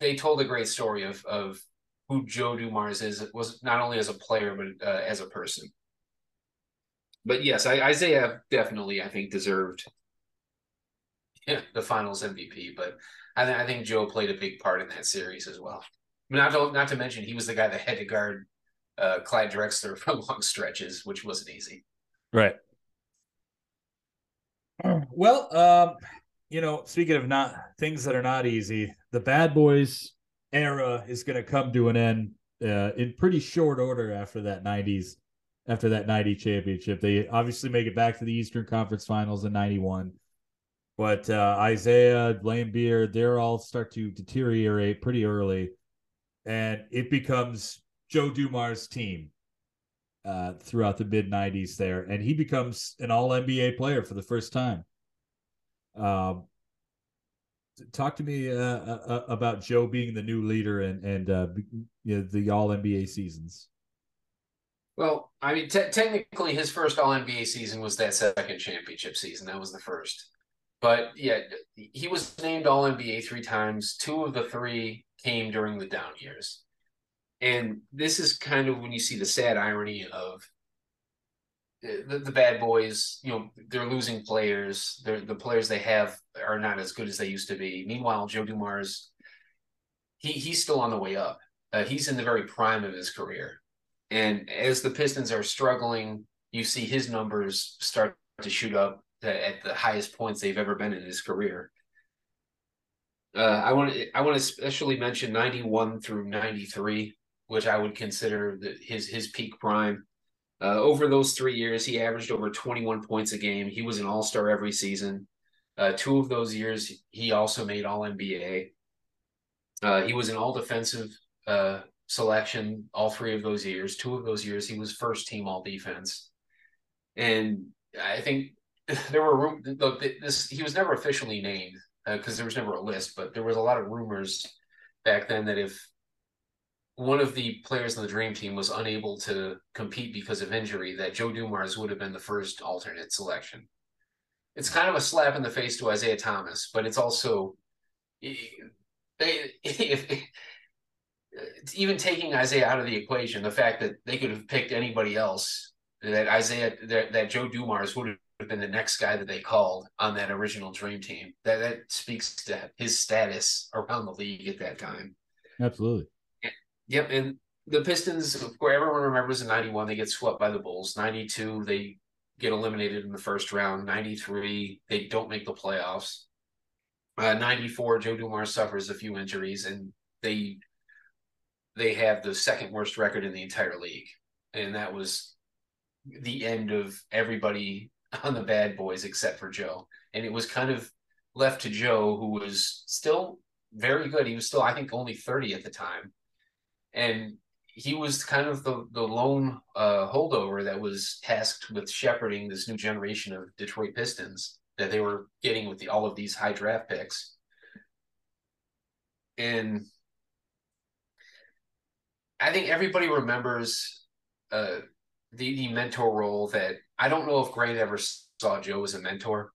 they told a great story of of who Joe Dumars is It was not only as a player but uh, as a person. But yes, I, Isiah definitely I think deserved yeah, the Finals MVP. But I, th- I think Joe played a big part in that series as well. Not to, not to mention he was the guy that had to guard uh, Clyde Drexler for long stretches, which wasn't easy. Right. Well, um, you know, speaking of not things that are not easy, the Bad Boys era is going to come to an end uh, in pretty short order after that 90s after that 90 championship. They obviously make it back to the Eastern Conference Finals in 91. But uh, Isiah, Laimbeer, they're all start to deteriorate pretty early. And it becomes Joe Dumars' team uh, throughout the mid 90s there. And he becomes an all NBA player for the first time. Um, talk to me uh, uh, about Joe being the new leader and and uh, you know, the All NBA seasons. Well, I mean, te- technically, his first All NBA season was that second championship season. That was the first. But yeah, he was named All NBA three times. Two of the three came during the down years. And this is kind of when you see the sad irony of the, the bad boys, you know, they're losing players. They're, the players they have are not as good as they used to be. Meanwhile, Joe Dumars, he he's still on the way up. Uh, he's in the very prime of his career. And as the Pistons are struggling, you see his numbers start to shoot up at the highest points they've ever been in his career. Uh, I want to I want to especially mention 91 through 93, which I would consider the, his his peak prime. Uh, over those three years, he averaged over 21 points a game. He was an All Star every season. Uh, two of those years, he also made All NBA. Uh, he was an All Defensive uh, selection all three of those years. Two of those years, he was first team All Defense, and I think there were. Look, this he was never officially named because uh, there was never a list, but there was a lot of rumors back then that if one of the players in the dream team was unable to compete because of injury, that Joe Dumars would have been the first alternate selection. It's kind of a slap in the face to Isiah Thomas, but it's also they if, even taking Isiah out of the equation, the fact that they could have picked anybody else, that Isiah that, that Joe Dumars would have been the next guy that they called on that original dream team. That that speaks to his status around the league at that time. Absolutely. Yep, and the Pistons, where everyone remembers in '91, they get swept by the Bulls. '92, they get eliminated in the first round. '93, they don't make the playoffs. Uh, '94, Joe Dumars suffers a few injuries, and they they have the second worst record in the entire league, and that was the end of everybody on the bad boys except for Joe. And it was kind of left to Joe, who was still very good. He was still, I think, only 30 at the time. And he was kind of the, the lone uh, holdover that was tasked with shepherding this new generation of Detroit Pistons that they were getting with the, all of these high draft picks. And I think everybody remembers uh, the the mentor role that I don't know if Grant ever saw Joe as a mentor.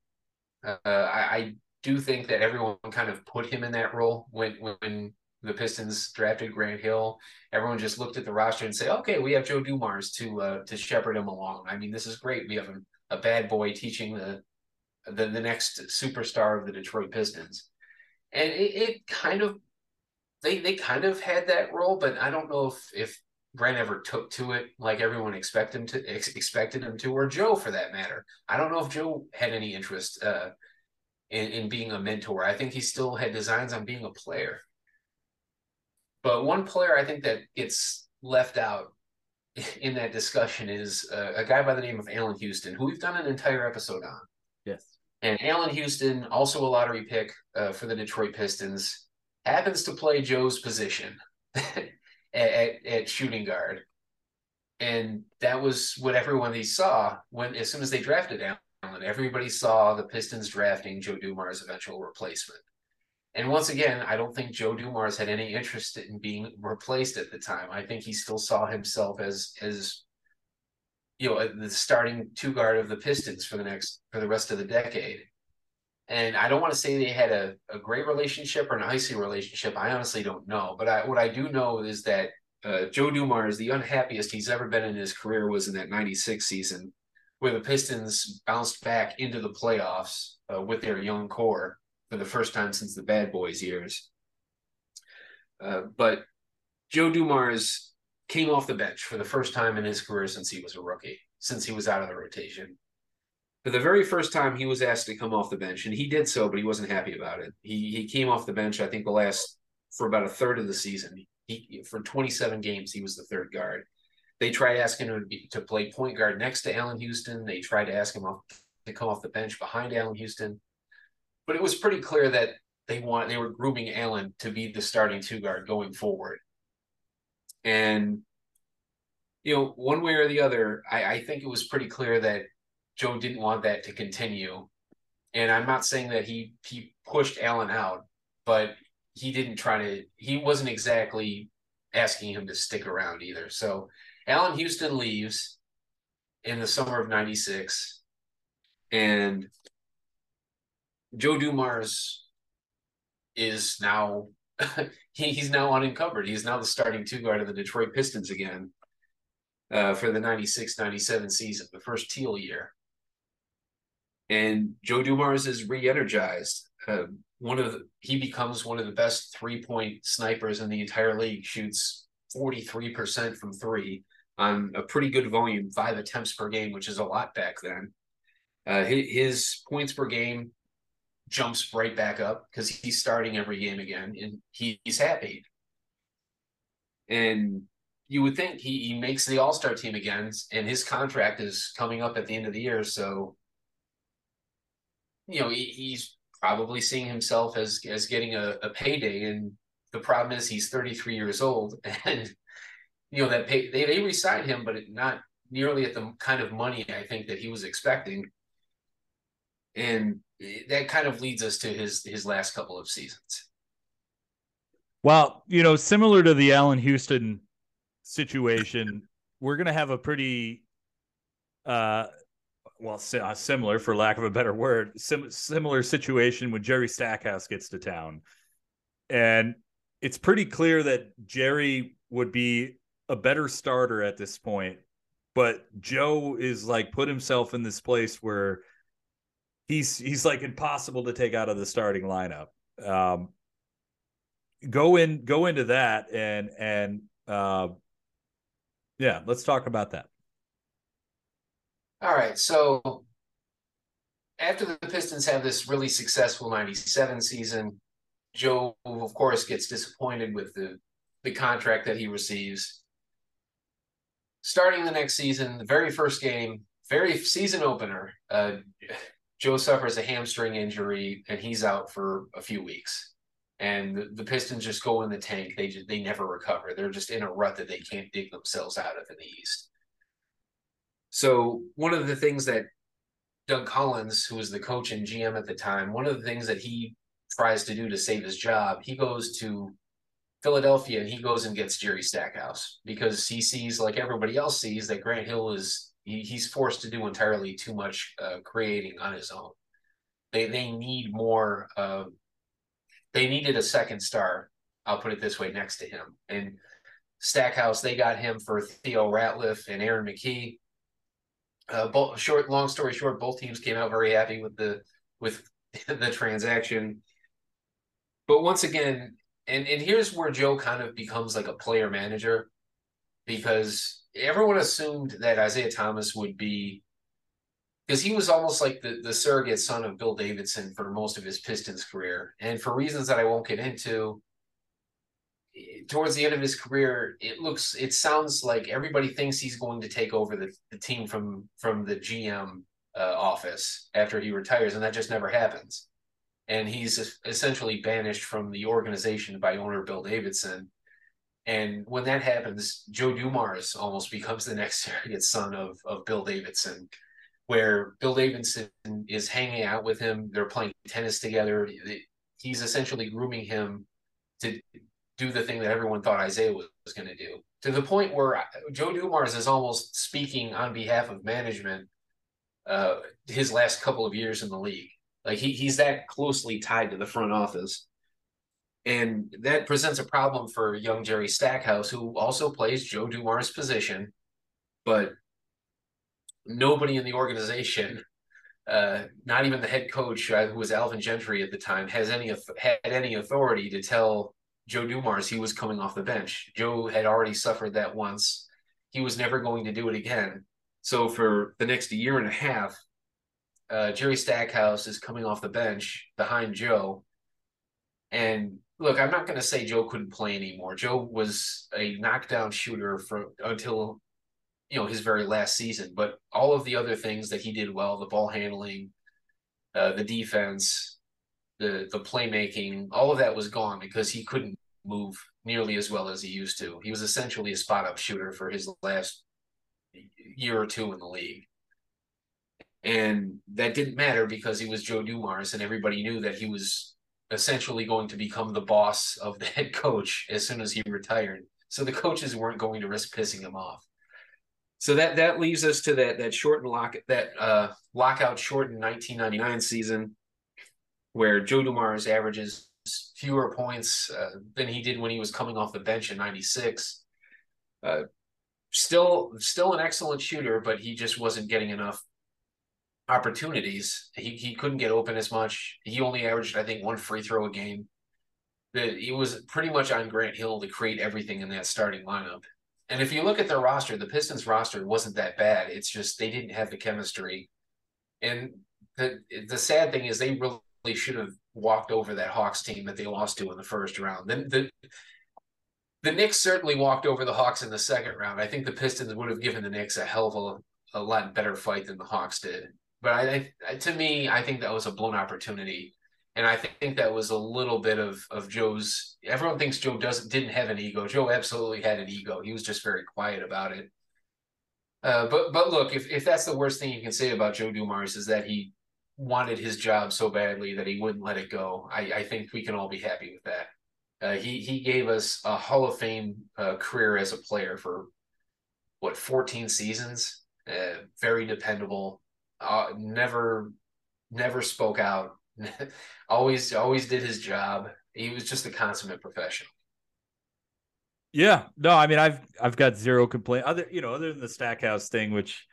Uh, I, I, do think that everyone kind of put him in that role when when the Pistons drafted Grant Hill. Everyone just looked at the roster and say, "Okay, we have Joe Dumars to uh, to shepherd him along." I mean, this is great. We have a, a bad boy teaching the, the the next superstar of the Detroit Pistons, and it, it kind of they they kind of had that role, but I don't know if if Grant ever took to it like everyone expected him to ex- expected him to, or Joe for that matter. I don't know if Joe had any interest uh, in in being a mentor. I think he still had designs on being a player. But one player I think that gets left out in that discussion is uh, a guy by the name of Allan Houston, who we've done an entire episode on. Yes. And Allan Houston, also a lottery pick uh, for the Detroit Pistons happens to play Joe's position at, at, at, shooting guard. And that was what everyone saw when as soon as they drafted Allan. Everybody saw the Pistons drafting Joe Dumars' eventual replacement. And once again, I don't think Joe Dumars had any interest in being replaced at the time. I think he still saw himself as as you know the starting two guard of the Pistons for the next for the rest of the decade. And I don't want to say they had a, a great relationship or an icy relationship. I honestly don't know. But I, what I do know is that uh, Joe Dumars, the unhappiest he's ever been in his career was in that 96 season where the Pistons bounced back into the playoffs uh, with their young core for the first time since the Bad Boys years. Uh, but Joe Dumars came off the bench for the first time in his career since he was a rookie, since he was out of the rotation. For the very first time, he was asked to come off the bench, and he did so, but he wasn't happy about it. He he came off the bench, I think, the last for about a third of the season. He for 27 games, he was the third guard. They tried asking him to, play point guard next to Allan Houston. They tried to ask him off, to come off the bench behind Allan Houston, but it was pretty clear that they want they were grooming Allan to be the starting two guard going forward. And you know, one way or the other, I, I think it was pretty clear that Joe didn't want that to continue. And I'm not saying that he he pushed Allan out, but he didn't try to he wasn't exactly asking him to stick around either. So Allan Houston leaves in the summer of 96 and Joe Dumars is now he, he's now unencumbered. He's now the starting two guard of the Detroit Pistons again uh, for the 96-97 season, the first teal year. And Joe Dumars is re-energized. Uh, one of the, he becomes one of the best three-point snipers in the entire league. Shoots 43% from three on a pretty good volume, five attempts per game, which is a lot back then. Uh, his, his points per game jumps right back up because he's starting every game again, and he, he's happy. And you would think he, he makes the All Star team again, and his contract is coming up at the end of the year, so you know he, he's probably seeing himself as as getting a, a payday. And the problem is he's 33 years old, and you know that pay, they they re-signed him, but not nearly at the kind of money I think that he was expecting. And that kind of leads us to his his last couple of seasons. Well, you know, similar to the Allan Houston situation, we're going to have a pretty uh well, uh, similar for lack of a better word, sim- similar situation when Jerry Stackhouse gets to town. And it's pretty clear that Jerry would be a better starter at this point. But Joe is like put himself in this place where he's he's like impossible to take out of the starting lineup. Um, go in go into that and and uh, yeah, let's talk about that. All right, so after the Pistons have this really successful 97 season, Joe of course gets disappointed with the the contract that he receives starting the next season, the very first game, very season opener, uh, Joe suffers a hamstring injury and he's out for a few weeks. And the, Pistons just go in the tank. They just they never recover. They're just in a rut that they can't dig themselves out of in the East. So one of the things that Doug Collins, who was the coach and GM at the time, one of the things that he tries to do to save his job, he goes to Philadelphia and he goes and gets Jerry Stackhouse because he sees, like everybody else sees, that Grant Hill is he, he's forced to do entirely too much uh, creating on his own. They they need more. Uh, they needed a second star. I'll put it this way, next to him and Stackhouse. They got him for Theo Ratliff and Aaron McKie. Uh, both short, long story short, both teams came out very happy with the with the transaction. But once again, and and here's where Joe kind of becomes like a player manager because everyone assumed that Isiah Thomas would be because he was almost like the, the surrogate son of Bill Davidson for most of his Pistons career. And for reasons that I won't get into, towards the end of his career, it looks it sounds like everybody thinks he's going to take over the, the team from from the GM uh, office after he retires, and that just never happens and he's essentially banished from the organization by owner Bill Davidson. And when that happens, Joe Dumars almost becomes the next surrogate son of, of Bill Davidson, where Bill Davidson is hanging out with him. They're playing tennis together. he's essentially grooming him to do the thing that everyone thought Isiah was, was going to do. To the point where Joe Dumars is almost speaking on behalf of management uh, his last couple of years in the league. Like he he's that closely tied to the front office. And that presents a problem for young Jerry Stackhouse, who also plays Joe Dumars' position, but nobody in the organization, uh, not even the head coach, uh, who was Alvin Gentry at the time, has any had any authority to tell Joe Dumars he was coming off the bench. Joe had already suffered that once. He was never going to do it again. So for the next year and a half, uh, Jerry Stackhouse is coming off the bench behind Joe. And look, I'm not going to say Joe couldn't play anymore. Joe was a knockdown shooter for until you know his very last season. But all of the other things that he did well, the ball handling, uh, the defense, the the playmaking, all of that was gone because he couldn't move nearly as well as he used to. He was essentially a spot up shooter for his last year or two in the league. And that didn't matter because he was Joe Dumars and everybody knew that he was essentially going to become the boss of the head coach as soon as he retired. So the coaches weren't going to risk pissing him off. So that that leaves us to that that shortened lock that uh, lockout shortened 1999 season, where Joe Dumars averages fewer points uh, than he did when he was coming off the bench in '96. Uh, still, still an excellent shooter, but he just wasn't getting enough opportunities. He he couldn't get open as much. He only averaged, I think, one free throw a game. That he was pretty much on Grant Hill to create everything in that starting lineup. And if you look at their roster, the Pistons roster wasn't that bad. It's just they didn't have the chemistry. And the the sad thing is they really should have walked over that Hawks team that they lost to in the first round. Then the the Knicks certainly walked over the Hawks in the second round. I think the Pistons would have given the Knicks a hell of a, a lot better fight than the Hawks did. But I, I, to me, I think that was a blown opportunity, and I think that was a little bit of of Joe's. Everyone thinks Joe doesn't didn't have an ego. Joe absolutely had an ego. He was just very quiet about it. Uh, but but look, if if that's the worst thing you can say about Joe Dumars is that he wanted his job so badly that he wouldn't let it go, I, I think we can all be happy with that. Uh, he he gave us a Hall of Fame uh, career as a player for what 14 seasons. Uh, very dependable, uh, never never spoke out. Always always did his job. He was just a consummate professional. Yeah. No i mean i've i've got zero complaint other you know other than the stackhouse thing which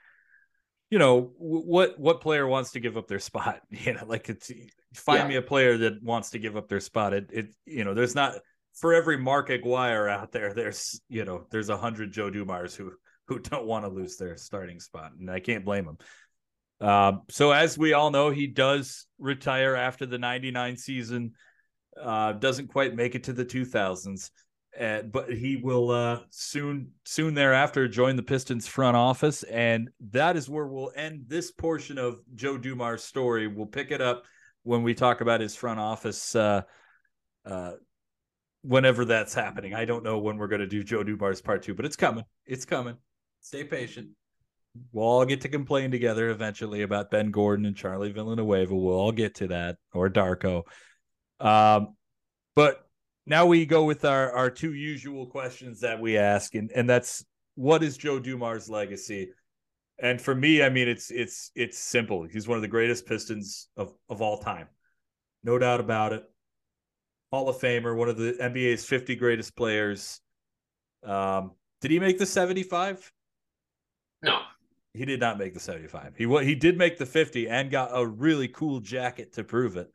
you know what what player wants to give up their spot? You know like it's find yeah. me a player that wants to give up their spot. It, it you know there's not for every mark aguirre out there there's you know there's a hundred joe dumars who who don't want to lose their starting spot and i can't blame them um, so as we all know, he does retire after the 99 season. Uh, doesn't quite make it to the 2000s. Uh, but he will uh, soon soon thereafter join the Pistons front office, and that is where we'll end this portion of Joe Dumars' story. We'll pick it up when we talk about his front office. Uh, uh, whenever that's happening, I don't know when we're going to do Joe Dumars part two, but it's coming. It's coming. Stay patient. We'll all get to complain together eventually about Ben Gordon and Charlie Villanueva. We'll all get to that, or Darko. Um, but now we go with our our two usual questions that we ask, and and that's what is Joe Dumars' legacy? And for me, I mean, it's it's it's simple. He's one of the greatest Pistons of of all time, no doubt about it. Hall of Famer, one of the NBA's 50 greatest players. Um, did he make the 75? He did not make the 75. He he did make the 50 and got a really cool jacket to prove it.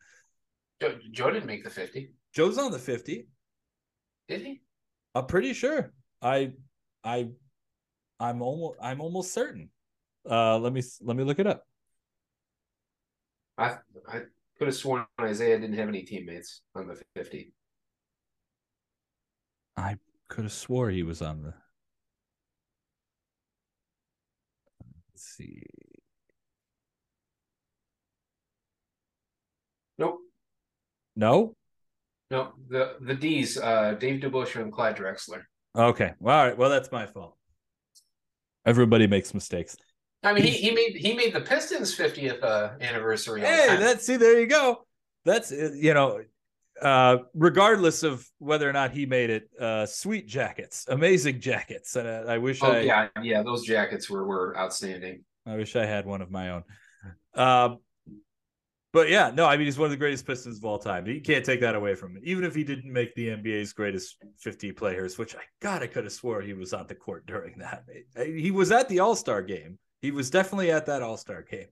Joe, Joe didn't make the 50. Joe's on the 50. Did he? I'm pretty sure. I I I'm almost I'm almost certain. Uh let me let me look it up. I I could have sworn Isiah didn't have any teammates on the 50. I could have swore he was on the Let's see. Nope. No? No, the the D's, uh, Dave DeBusschere and Clyde Drexler. Okay. Well, all right. Well, that's my fault. Everybody makes mistakes. I mean, he, he made he made the Pistons 50th uh, anniversary. Hey, that's see, there you go. That's uh, you know, uh, regardless of whether or not he made it, uh, sweet jackets, amazing jackets, and uh, I wish Oh I, yeah, yeah, those jackets were were outstanding. I wish I had one of my own. Um, but yeah, no, I mean he's one of the greatest Pistons of all time. You can't take that away from him. Even if he didn't make the NBA's greatest 50 players, which I God I could have swore he was on the court during that. He was at the All Star game. He was definitely at that All Star game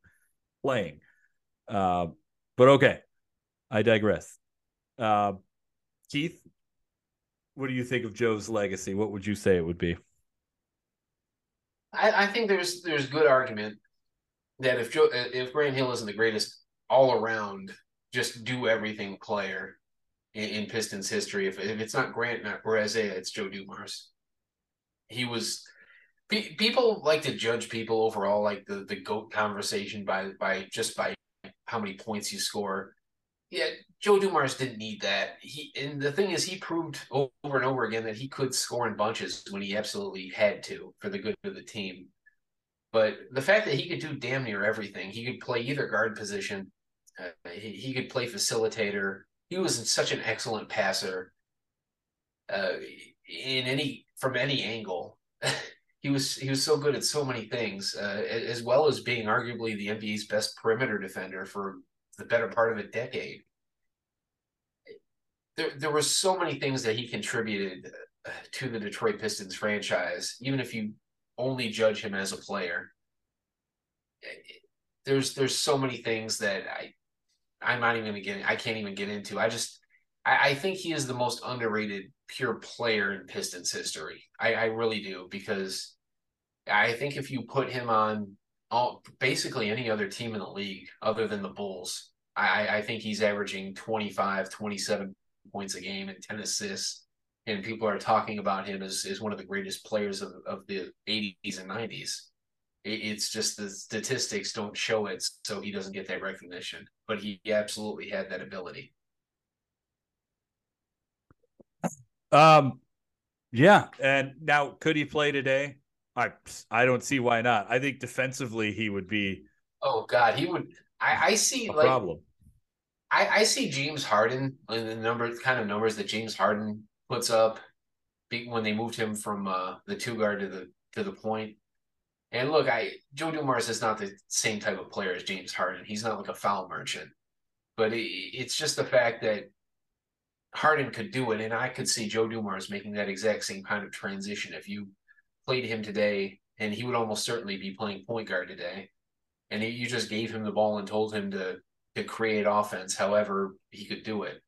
playing. Uh, but okay, I digress. Uh, Keith, what do you think of Joe's legacy? What would you say it would be? I, I think there's there's good argument that if Joe if Grant Hill isn't the greatest all around, just do everything player in, in Pistons history, if if it's not Grant, not Isiah, it's Joe Dumars. He was. pe- People like to judge people overall, like the the goat conversation by by just by how many points you score. Yeah, Joe Dumars didn't need that. He and the thing is, he proved over and over again that he could score in bunches when he absolutely had to for the good of the team. But the fact that he could do damn near everything, he could play either guard position, uh, he, he could play facilitator. He was such an excellent passer. Uh, in any from any angle, he was he was so good at so many things, uh, as well as being arguably the NBA's best perimeter defender for the better part of a decade. There, there were so many things that he contributed uh, to the Detroit Pistons franchise, even if you only judge him as a player. There's there's so many things that I I'm not even gonna get I can't even get into. I just I, I think he is the most underrated pure player in Pistons history. I, I really do because I think if you put him on all basically any other team in the league other than the Bulls, I, I think he's averaging 25, 27 points a game and 10 assists. And people are talking about him as, as one of the greatest players of, of the 80s and 90s. It, it's just the statistics don't show it, so he doesn't get that recognition. But he absolutely had that ability. Um, yeah, and now could he play today? I I don't see why not. I think defensively he would be Oh God, he would. I, I see like problem. I, I see James Harden and the number kind of numbers that James Harden puts up when they moved him from uh, the two guard to the to the point. And look, I Joe Dumars is not the same type of player as James Harden. He's not like a foul merchant, but it, it's just the fact that Harden could do it, and I could see Joe Dumars making that exact same kind of transition if you played him today, and he would almost certainly be playing point guard today, and you just gave him the ball and told him to to create offense however he could do it.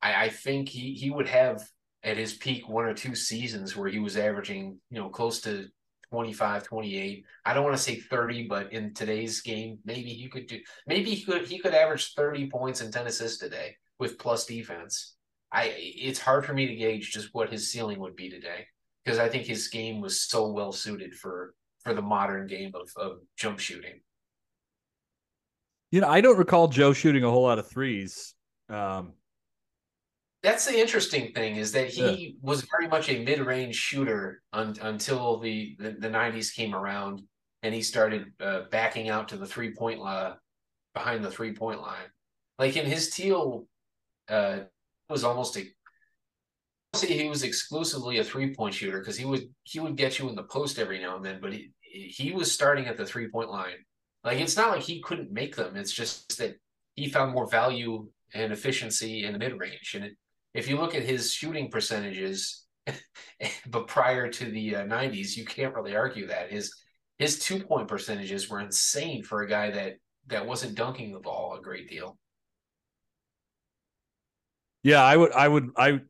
I, I think he he would have at his peak one or two seasons where he was averaging, you know, close to 25, 28. I don't want to say 30, but in today's game, maybe he could do maybe he could he could average 30 points and 10 assists today with plus defense. I it's hard for me to gauge just what his ceiling would be today because I think his game was so well suited for for the modern game of, of jump shooting. You know, I don't recall Joe shooting a whole lot of threes. Um, That's the interesting thing is that he was very much a mid-range shooter un, until the, the the 90s came around and he started uh, backing out to the three point line behind the three point line. Like in his teal, uh, was almost a say he was exclusively a three point shooter because he would he would get you in the post every now and then, but he he was starting at the three point line. Like it's not like he couldn't make them. It's just that he found more value and efficiency in the mid range. And it, if you look at his shooting percentages, but prior to the uh, 90s, you can't really argue that his his two point percentages were insane for a guy that that wasn't dunking the ball a great deal. yeah, I would, I would, I,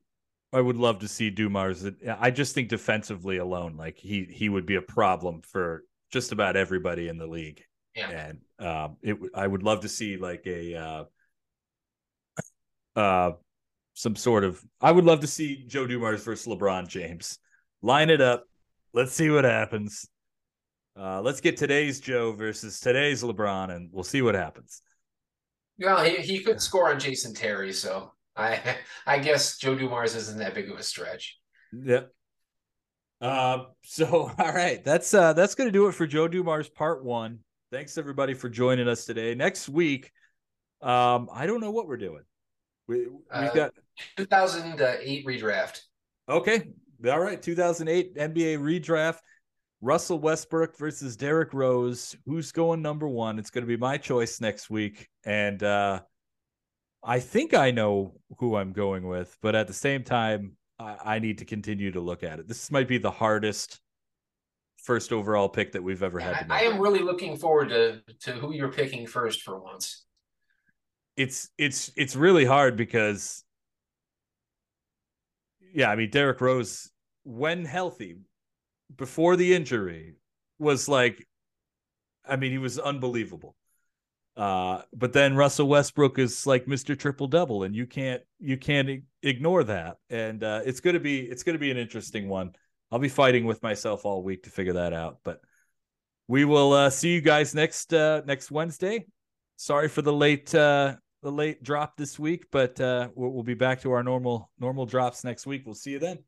I would love to see Dumars. I just think defensively alone, like he he would be a problem for just about everybody in the league. Yeah. And um, it, I would love to see like a, uh, uh, some sort of. I would love to see Joe Dumars versus LeBron James. Line it up. Let's see what happens. Uh, let's get today's Joe versus today's LeBron, and we'll see what happens. Well, he, he could score on Jason Terry, so I I guess Joe Dumars isn't that big of a stretch. Yep. Uh, so all right, that's uh that's gonna do it for Joe Dumars part one. Thanks everybody for joining us today. Next week, um, I don't know what we're doing. We we Uh, got 2008 redraft. okay. All right, 2008 NBA redraft. Russell Westbrook versus Derrick Rose. Who's going number one? It's going to be my choice next week, and uh, I think I know who I'm going with, but at the same time, I, I need to continue to look at it. This might be the hardest first overall pick that we've ever had. I, I am really looking forward to to who you're picking first for once. it's it's it's really hard because yeah, I mean Derrick Rose when healthy before the injury was like I mean he was unbelievable. Uh but then Russell Westbrook is like Mr. Triple Double and you can't you can't ignore that. And uh it's to be it's to be an interesting one. I'll be fighting with myself all week to figure that out, but we will uh see you guys next uh next Wednesday. Sorry for the late uh the late drop this week, but uh we'll, we'll be back to our normal normal drops next week. We'll see you then.